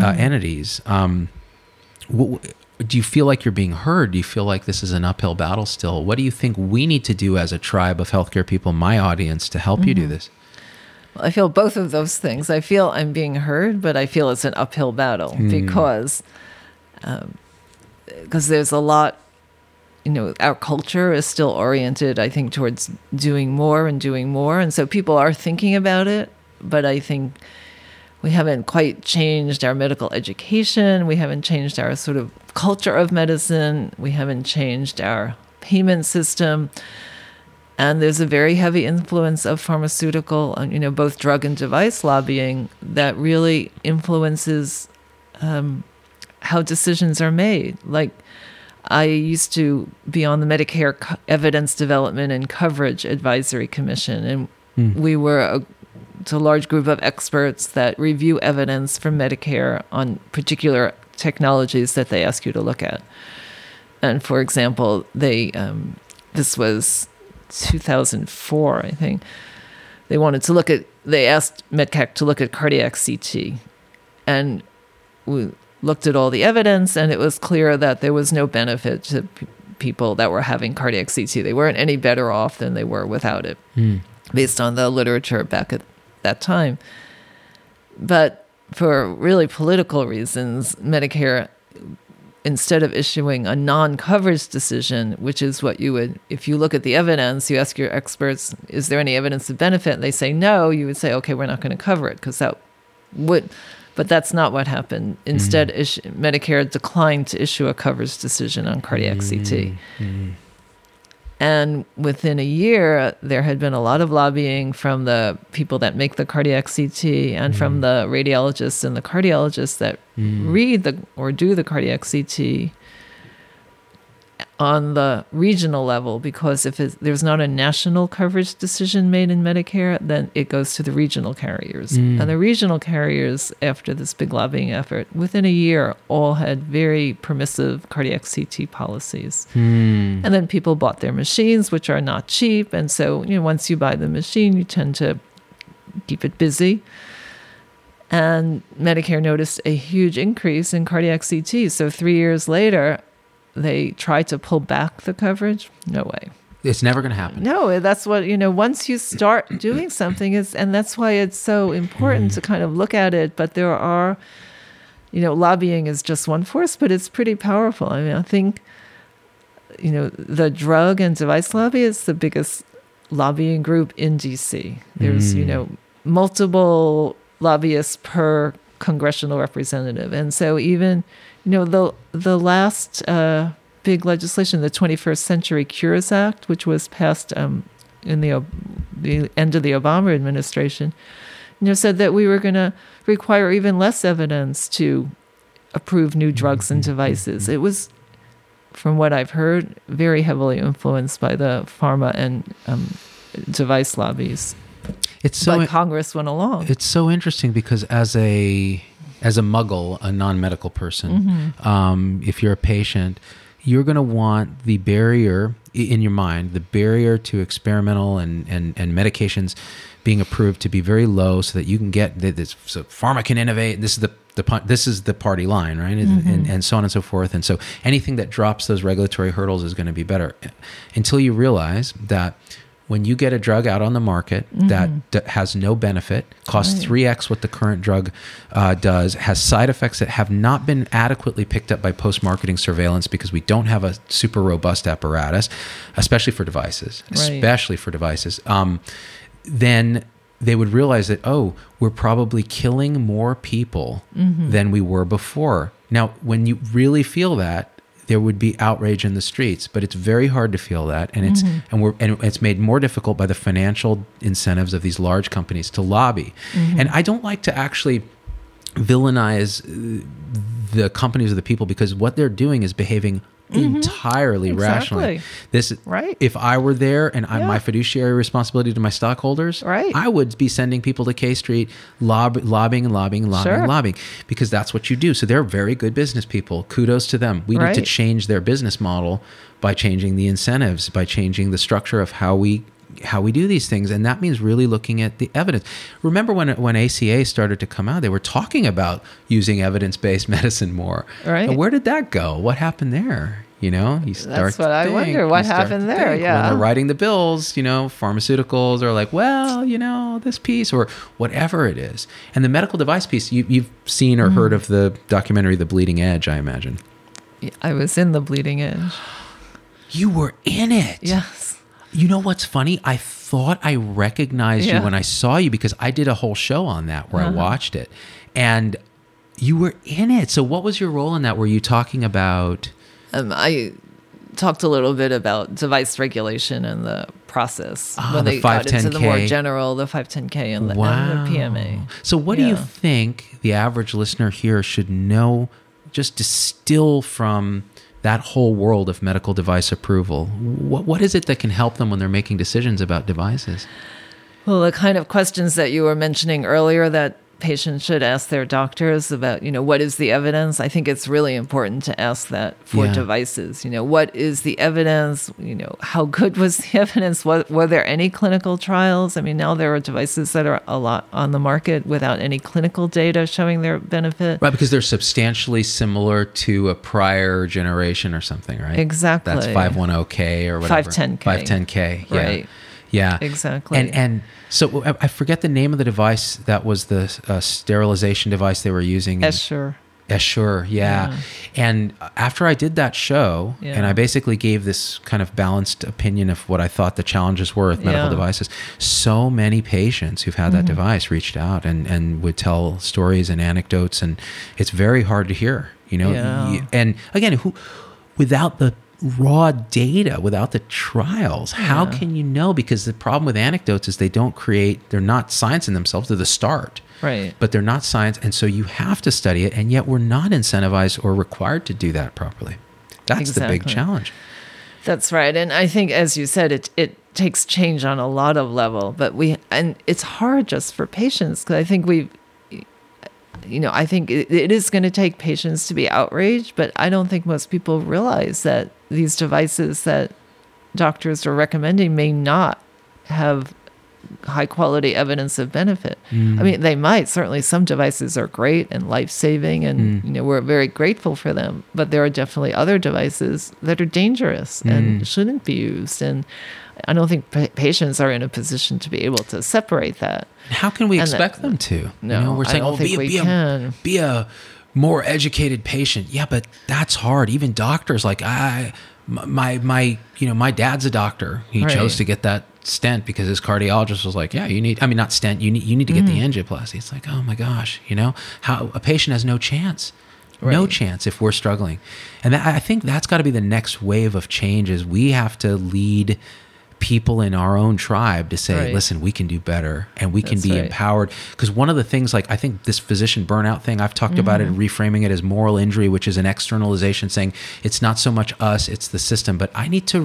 uh, entities. Um, do you feel like you're being heard? Do you feel like this is an uphill battle still? What do you think we need to do as a tribe of healthcare people, my audience, to help you do mm-hmm. this? I feel both of those things. I feel I'm being heard, but I feel it's an uphill battle hmm. because um, because there's a lot. You know, our culture is still oriented, I think, towards doing more and doing more, and so people are thinking about it. But I think we haven't quite changed our medical education. We haven't changed our sort of culture of medicine. We haven't changed our payment system. And there's a very heavy influence of pharmaceutical, you know, both drug and device lobbying that really influences um, how decisions are made. Like, I used to be on the Medicare Co- Evidence Development and Coverage Advisory Commission, and we were a, it's a large group of experts that review evidence from Medicare on particular technologies that they ask you to look at. And for example, they um, this was 2004, I think. They wanted to look at. They asked MedCAC to look at cardiac CT, and we looked at all the evidence, and it was clear that there was no benefit to p- people that were having cardiac CT. They weren't any better off than they were without it, based on the literature back at that time. But for really political reasons, Medicare, instead of issuing a non coverage decision, which is what you would, if you look at the evidence, you ask your experts, is there any evidence of benefit? And they say no, you would say, okay, we're not going to cover it because that would, but that's not what happened. Mm-hmm. Instead, issue, Medicare declined to issue a coverage decision on cardiac CT. Mm-hmm. And within a year, there had been a lot of lobbying from the people that make the cardiac CT and from mm-hmm. the radiologists and the cardiologists that mm-hmm. read the or do the cardiac CT on the regional level. Because if it's, there's not a national coverage decision made in Medicare, then it goes to the regional carriers. Mm. And the regional carriers, after this big lobbying effort, within a year, all had very permissive cardiac CT policies. Hmm. And then people bought their machines, which are not cheap. And so, you know, once you buy the machine, you tend to keep it busy. And Medicare noticed a huge increase in cardiac CT. So three years later, they try to pull back the coverage. No way. It's never going to happen. No, that's what, you know, once you start doing something, is, and that's why it's so important to mm-hmm. kind of look at it. But there are, you know, lobbying is just one force, but it's pretty powerful. I mean, I think, you know, the drug and device lobby is the biggest lobbying group in DC. There's, you know, mm. multiple lobbyists per congressional representative. And so even, you know, the the last uh, big legislation, the 21st Century Cures Act, which was passed um, in the the end of the Obama administration, you know, said that we were going to require even less evidence to approve new drugs and devices. It was, from what I've heard, very heavily influenced by the pharma and um, device lobbies. It's so but Congress went along. It's so interesting because as a as a muggle, a non-medical person, um, if you're a patient, you're going to want the barrier in your mind, the barrier to experimental and, and, and medications being approved to be very low, so that you can get that this so pharma can innovate. This is the the this is the party line, right? And, and, and so on and so forth. And so anything that drops those regulatory hurdles is going to be better until you realize that when you get a drug out on the market that d- has no benefit, costs 3x what the current drug uh, does, has side effects that have not been adequately picked up by post marketing surveillance because we don't have a super robust apparatus, especially for devices, Right. especially for devices, um, then they would realize that, oh, we're probably killing more people than we were before. Now, when you really feel that, there would be outrage in the streets, but it's very hard to feel that, and it's and we're and it's made more difficult by the financial incentives of these large companies to lobby. And I don't like to actually villainize uh, the companies or the people because what they're doing is behaving Mm-hmm. entirely rationally. This Right. If I were there and I'm my fiduciary responsibility to my stockholders, Right. I would be sending people to K Street, lob, lobbying and lobbying and lobbying and Sure. lobbying because that's what you do. So they're very good business people. Kudos to them. We need to change their business model by changing the incentives, by changing the structure of how we how we do these things and that means really looking at the evidence remember when when ACA started to come out they were talking about using evidence-based medicine more Right. and where did that go what happened there you know you start to what I think, wonder, what happened there, think. when yeah. they're writing the bills you know pharmaceuticals are like well you know this piece or whatever it is and the medical device piece you, you've seen or Mm. heard of the documentary the bleeding edge i imagine I was in the bleeding edge. you were in it Yes. You know what's funny? I thought I recognized you Yeah. Uh-huh. when I saw you because I did a whole show on that where I watched it. And you were in it. So what was your role in that? Were you talking about Um, I talked a little bit about device regulation and the process Ah, when the they got into the more general, the 510K and the, wow. and the PMA. So what do you think the average listener here should know just distill from that whole world of medical device approval? What what is it that can help them when they're making decisions about devices? Well, the kind of questions that you were mentioning earlier that patients should ask their doctors about, you know, what is the evidence? I think it's really important to ask that for Yeah. devices. You know, what is the evidence? You know, how good was the evidence? What, were there any clinical trials? I mean, now there are devices that are a lot on the market without any clinical data showing their benefit. Right, because they're substantially similar to a prior generation or something, right? Exactly. That's 510K or whatever. 510K. 510K. Yeah. Right. Yeah. Exactly. And and so I- forget the name of the device that was the uh, sterilization device they were using. in- Essure. Essure, yeah. And after I did that show, Yeah. and I basically gave this kind of balanced opinion of what I thought the challenges were with medical Yeah. Mm-hmm. devices, so many patients who've had that device reached out and, and would tell stories and anecdotes, and it's very hard to hear, you know. Yeah. And again, who without the raw data, without the trials, how can you know? Because the problem with anecdotes is they don't create, they're not science in themselves, they're the start Right. but they're not science and so you have to study it and yet we're not incentivized or required to do that properly that's the big challenge That's right. And I think, as you said, it, it takes change on a lot of level, but we, and it's hard just for patients because I think we've, you know, I think it, it is going to take patients to be outraged, but I don't think most people realize that these devices that doctors are recommending may not have high quality evidence of benefit. Mm. I mean, they might. Certainly some devices are great and life-saving and mm. you know, we're very grateful for them, but there are definitely other devices that are dangerous and mm. shouldn't be used and I don't think pa- patients are in a position to be able to separate that. how can we And that- expect them to No, we're I saying don't oh be, be, a, can. be a more educated patient yeah but that's hard even doctors like i my my you know my dad's a doctor he Right. chose to get that stent because his cardiologist was like yeah you need i mean not stent you need you need to get the Mm. angioplasty it's like oh my gosh you know how a patient has no chance no chance if we're struggling and that, i think that's got to be the next wave of change is we have to lead people in our own tribe to say Right. listen we can do better and we can be right. empowered because one of the things like i think this physician burnout thing i've talked about it and Mm-hmm. reframing it as moral injury which is an externalization saying it's not so much us it's the system but i need to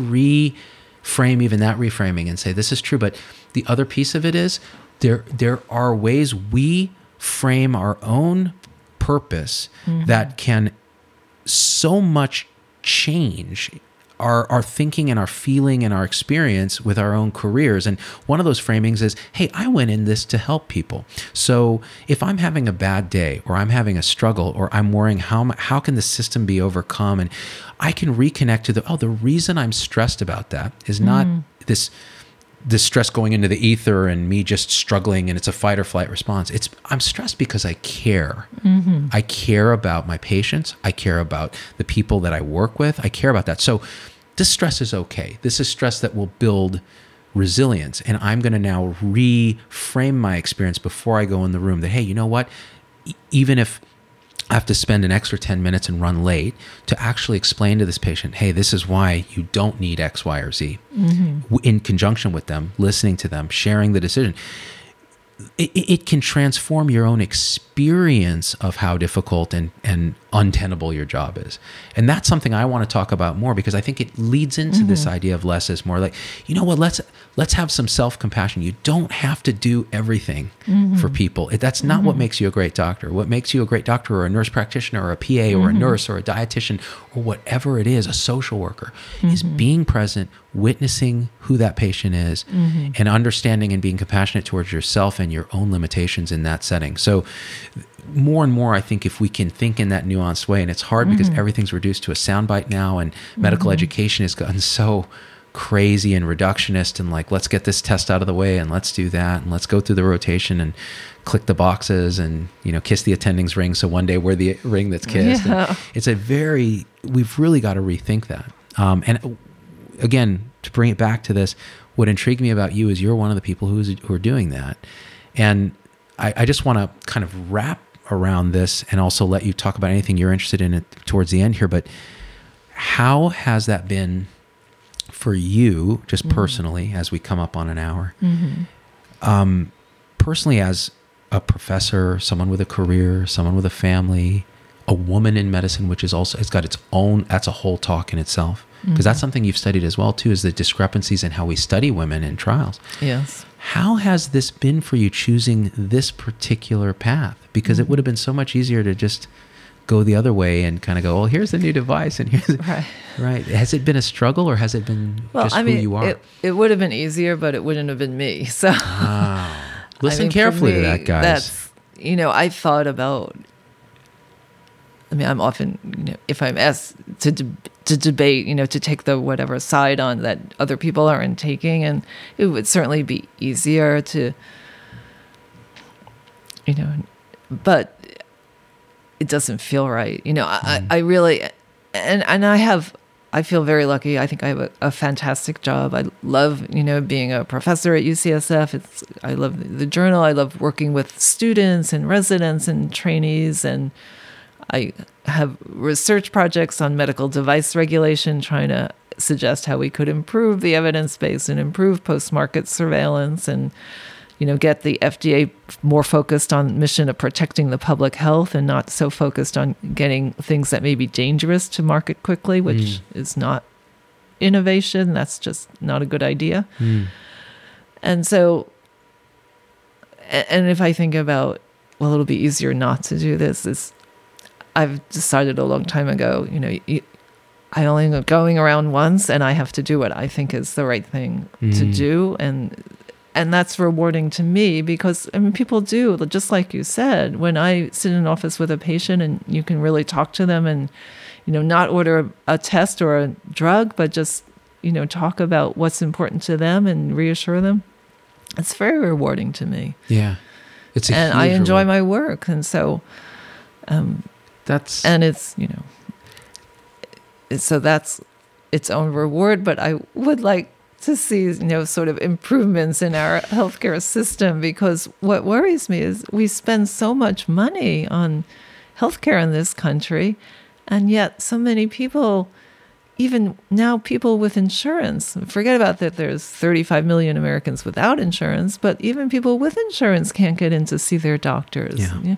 reframe even that reframing and say this is true but the other piece of it is there there are ways we frame our own purpose Mm-hmm. that can so much change our, our thinking and our feeling and our experience with our own careers. And one of those framings is, hey, I went in this to help people. So if I'm having a bad day or I'm having a struggle or I'm worrying how, how can the system be overcome? And I can reconnect to the, oh, the reason I'm stressed about that is not mm. this this stress going into the ether and me just struggling and it's a fight or flight response. It's i'm stressed because i care. Mm-hmm. I care about my patients. I care about the people that i work with. I care about that. So this stress is okay this is stress that will build resilience and i'm going to now reframe my experience before i go in the room that hey you know what E- even if I have to spend an extra 10 minutes and run late to actually explain to this patient, hey, this is why you don't need X, Y, or Z. Mm-hmm. W- In conjunction with them, listening to them, sharing the decision. It, it can transform your own experience of how difficult and, and untenable your job is. And that's something I want to talk about more because I think it leads into this mm-hmm. idea of less is more like, you know what, let's let's have some self-compassion. You don't have to do everything mm-hmm. for people. It, that's not what mm-hmm. makes you a great doctor. What makes you a great doctor or a nurse practitioner or a PA or a nurse or a dietitian or whatever it is, a social worker, is being present, witnessing who that patient is, and understanding and being compassionate towards yourself and your own limitations in that setting. So more and more, I think if we can think in that nuanced way, and it's hard because everything's reduced to a soundbite now, and medical education has gotten so crazy and reductionist, and like let's get this test out of the way, and let's do that, and let's go through the rotation and click the boxes, and you know kiss the attending's ring, so one day we're the ring that's kissed. Yeah. it's a very we've really got to rethink that. Um, and again, to bring it back to this, what intrigued me about you is you're one of the people who's who are doing that, and I, I just want to kind of wrap around this and also let you talk about anything you're interested in towards the end here. But how has that been for you, just Mm-hmm. personally, as we come up on an hour? Um, personally, as a professor, someone with a career, someone with a family, a woman in medicine, which is also it's got its own. That's a whole talk in itself because that's something you've studied as well too. Is the discrepancies in how we study women in trials. Yes. How has this been for you choosing this particular path? Because it mm-hmm. would have been so much easier to just go the other way and kind of go, well, here's the new device and here's Right. right. Has it been a struggle or has it been Well, just I mean, who you are? it it would have been easier, but it wouldn't have been me. So wow. Listen I mean, carefully to that, guys. That's you know, I thought about. I mean, I'm often, you know, if I'm asked to de- to debate, you know, to take the whatever side on that other people aren't taking, and it would certainly be easier to, you know, but it doesn't feel right. You know, I, I mm-hmm. I really, and and I have, I feel very lucky. I think I have a, a fantastic job. I love, you know, being a professor at UCSF. It's I love the journal. I love working with students and residents and trainees, and I have research projects on medical device regulation, trying to suggest how we could improve the evidence base and improve post-market surveillance and you know get the FDA more focused on mission of protecting the public health and not so focused on getting things that may be dangerous to market quickly which mm. is not innovation. That's just not a good idea. Mm. And so and if I think about well it'll be easier not to do this is I've decided a long time ago you know you, I only am going around once and I have to do what I think is the right thing to do and and that's rewarding to me because I mean people do just like you said when I sit in an office with a patient and you can really talk to them and you know not order a test or a drug but just you know talk about what's important to them and reassure them it's very rewarding to me yeah. It's and I enjoy reward. my work and so um, That's and it's you know so that's its own reward but i would like to see you know sort of improvements in our healthcare system because what worries me is we spend so much money on healthcare in this country and yet so many people even now people with insurance forget about that there's 35 million americans without insurance but even people with insurance can't get in to see their doctors Yeah. Yeah.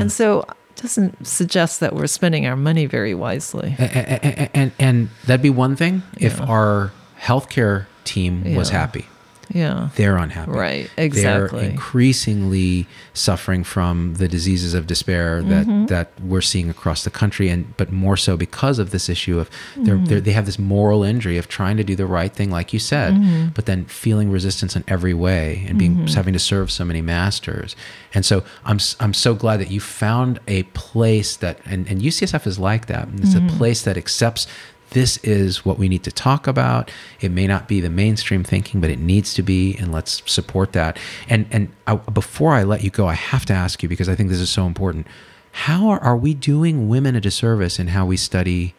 And so doesn't suggest that we're spending our money very wisely A- a- a- and and that'd be one thing if Yeah. our healthcare team was happy. Yeah They're unhappy. Right, exactly. They're increasingly suffering from the diseases of despair that Mm-hmm. that we're seeing across the country, and but more so because of this issue of they're, Mm-hmm. they're, they have this moral injury of trying to do the right thing, like you said, Mm-hmm. but then feeling resistance in every way and being having to serve so many masters. And so I'm I'm so glad that you found a place that and, and UCSF is like that. It's Mm-hmm. a place that accepts this is what we need to talk about. It may not be the mainstream thinking, but it needs to be, and let's support that. And and I, before I let you go, I have to ask you because I think this is so important. How are, are we doing women a disservice in how we study,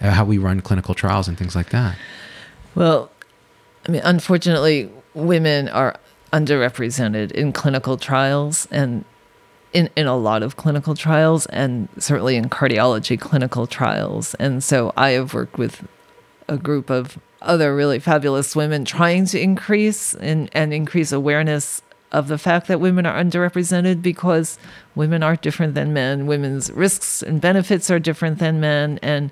uh, how we run clinical trials and things like that? well i mean unfortunately women are underrepresented in clinical trials and in, in a lot of clinical trials and certainly in cardiology clinical trials and so i have worked with a group of other really fabulous women trying to increase and, and increase awareness of the fact that women are underrepresented because women are different than men. Women's risks and benefits are different than men. And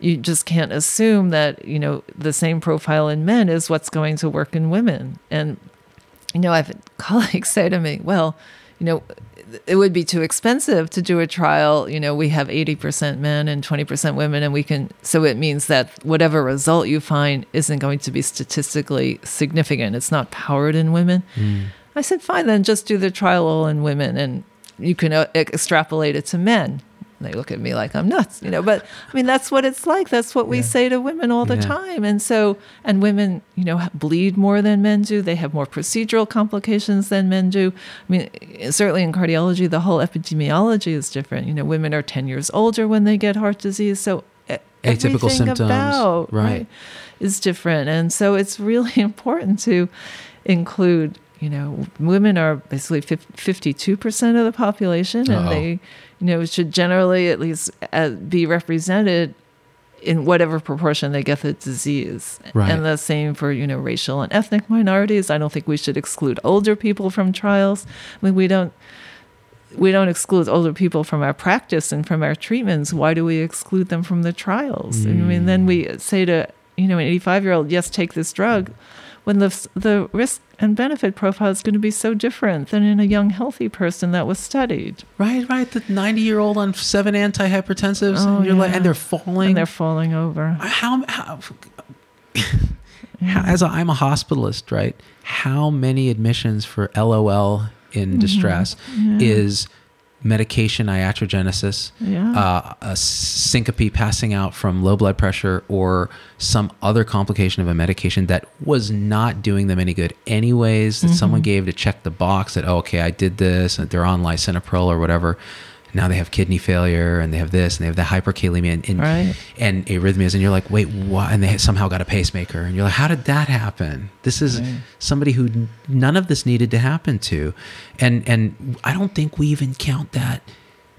you just can't assume that, you know, the same profile in men is what's going to work in women. And, you know, I've colleagues say to me, well, you know, it would be too expensive to do a trial. You know, we have 80% men and 20% women, and we can, so it means that whatever result you find isn't going to be statistically significant. It's not powered in women. I said, fine, then just do the trial all in women and you can uh, extrapolate it to men. And they look at me like I'm nuts, you know, but I mean, that's what it's like. That's what we say to women all the Yeah. time. And so, and women, you know, bleed more than men do. They have more procedural complications than men do. I mean, certainly in cardiology, the whole epidemiology is different. You know, women are 10 years older when they get heart disease. So, Atypical symptoms, about right. is different, and so it's really important to include. You know, women are basically fifty-two percent of the population, and Uh-oh. they, you know, should generally at least uh, be represented in whatever proportion they get the disease. Right. And the same for, you know, racial and ethnic minorities. I don't think we should exclude older people from trials. I mean, we don't we don't exclude older people from our practice and from our treatments. Why do we exclude them from the trials? I mean, then we say to, you know, an 85 year old, yes, take this drug, when the, the risk and benefit profile is going to be so different than in a young, healthy person that was studied. Right, right. The 90 year old on seven antihypertensives, Oh, and you're like, and they're falling. And they're falling over. how, how, how as a, I'm a hospitalist, right? How many admissions for LOL in Mm-hmm. distress is medication iatrogenesis, Yeah. uh, a syncope, passing out from low blood pressure, or some other complication of a medication that was not doing them any good, anyways, that someone gave to check the box that, oh, okay, I did this, and they're on lisinopril or whatever. Now they have kidney failure and they have this and they have the hyperkalemia and, and, Right. and arrhythmias. And you're like, wait, what? And they somehow got a pacemaker. And you're like, how did that happen? This is somebody who none of this needed to happen to. And, and I don't think we even count that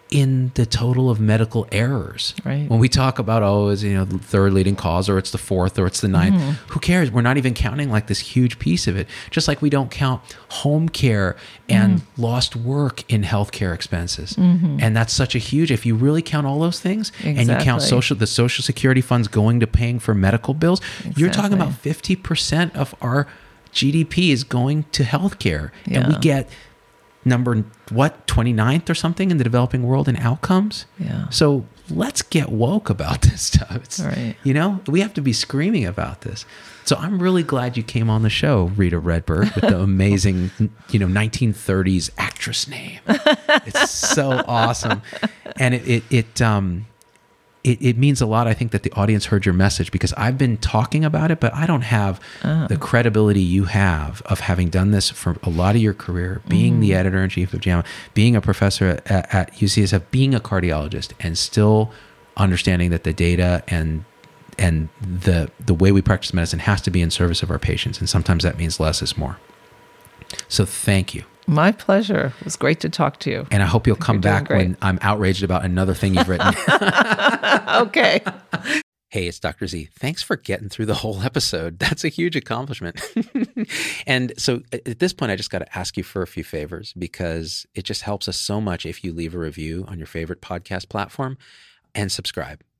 in the total of medical errors. Right. When we talk about, oh, is you know the third leading cause or it's the fourth or it's the 9th Mm-hmm. who cares? We're not even counting like this huge piece of it. Just like we don't count home care and Mm-hmm. lost work in healthcare expenses. And that's such a huge if you really count all those things and you count social the social security funds going to paying for medical bills, you're talking about 50% of our GDP is going to healthcare. And we get number what 29th or something in the developing world in outcomes? Yeah. so let's get woke about this stuff. It's, Right. you know we have to be screaming about this. So i'm really glad you came on the show rita redberg with the amazing you know 1930s actress name. It's so awesome. And it it, it um it, it means a lot, I think, that the audience heard your message because I've been talking about it, but I don't have the oh. credibility you have of having done this for a lot of your career, being the mm. editor in chief of JAMA, being a professor at, at UCSF, being a cardiologist, and still understanding that the data and and the the way we practice medicine has to be in service of our patients, and sometimes that means less is more. So thank you. My pleasure. It was great to talk to you. And I hope you'll come back when. I'm outraged about another thing you've written. Okay. Hey, it's Dr. Z. Thanks for getting through the whole episode. That's a huge accomplishment. and so at this point, I just got to ask you for a few favors because it just helps us so much if you leave a review on your favorite podcast platform and subscribe.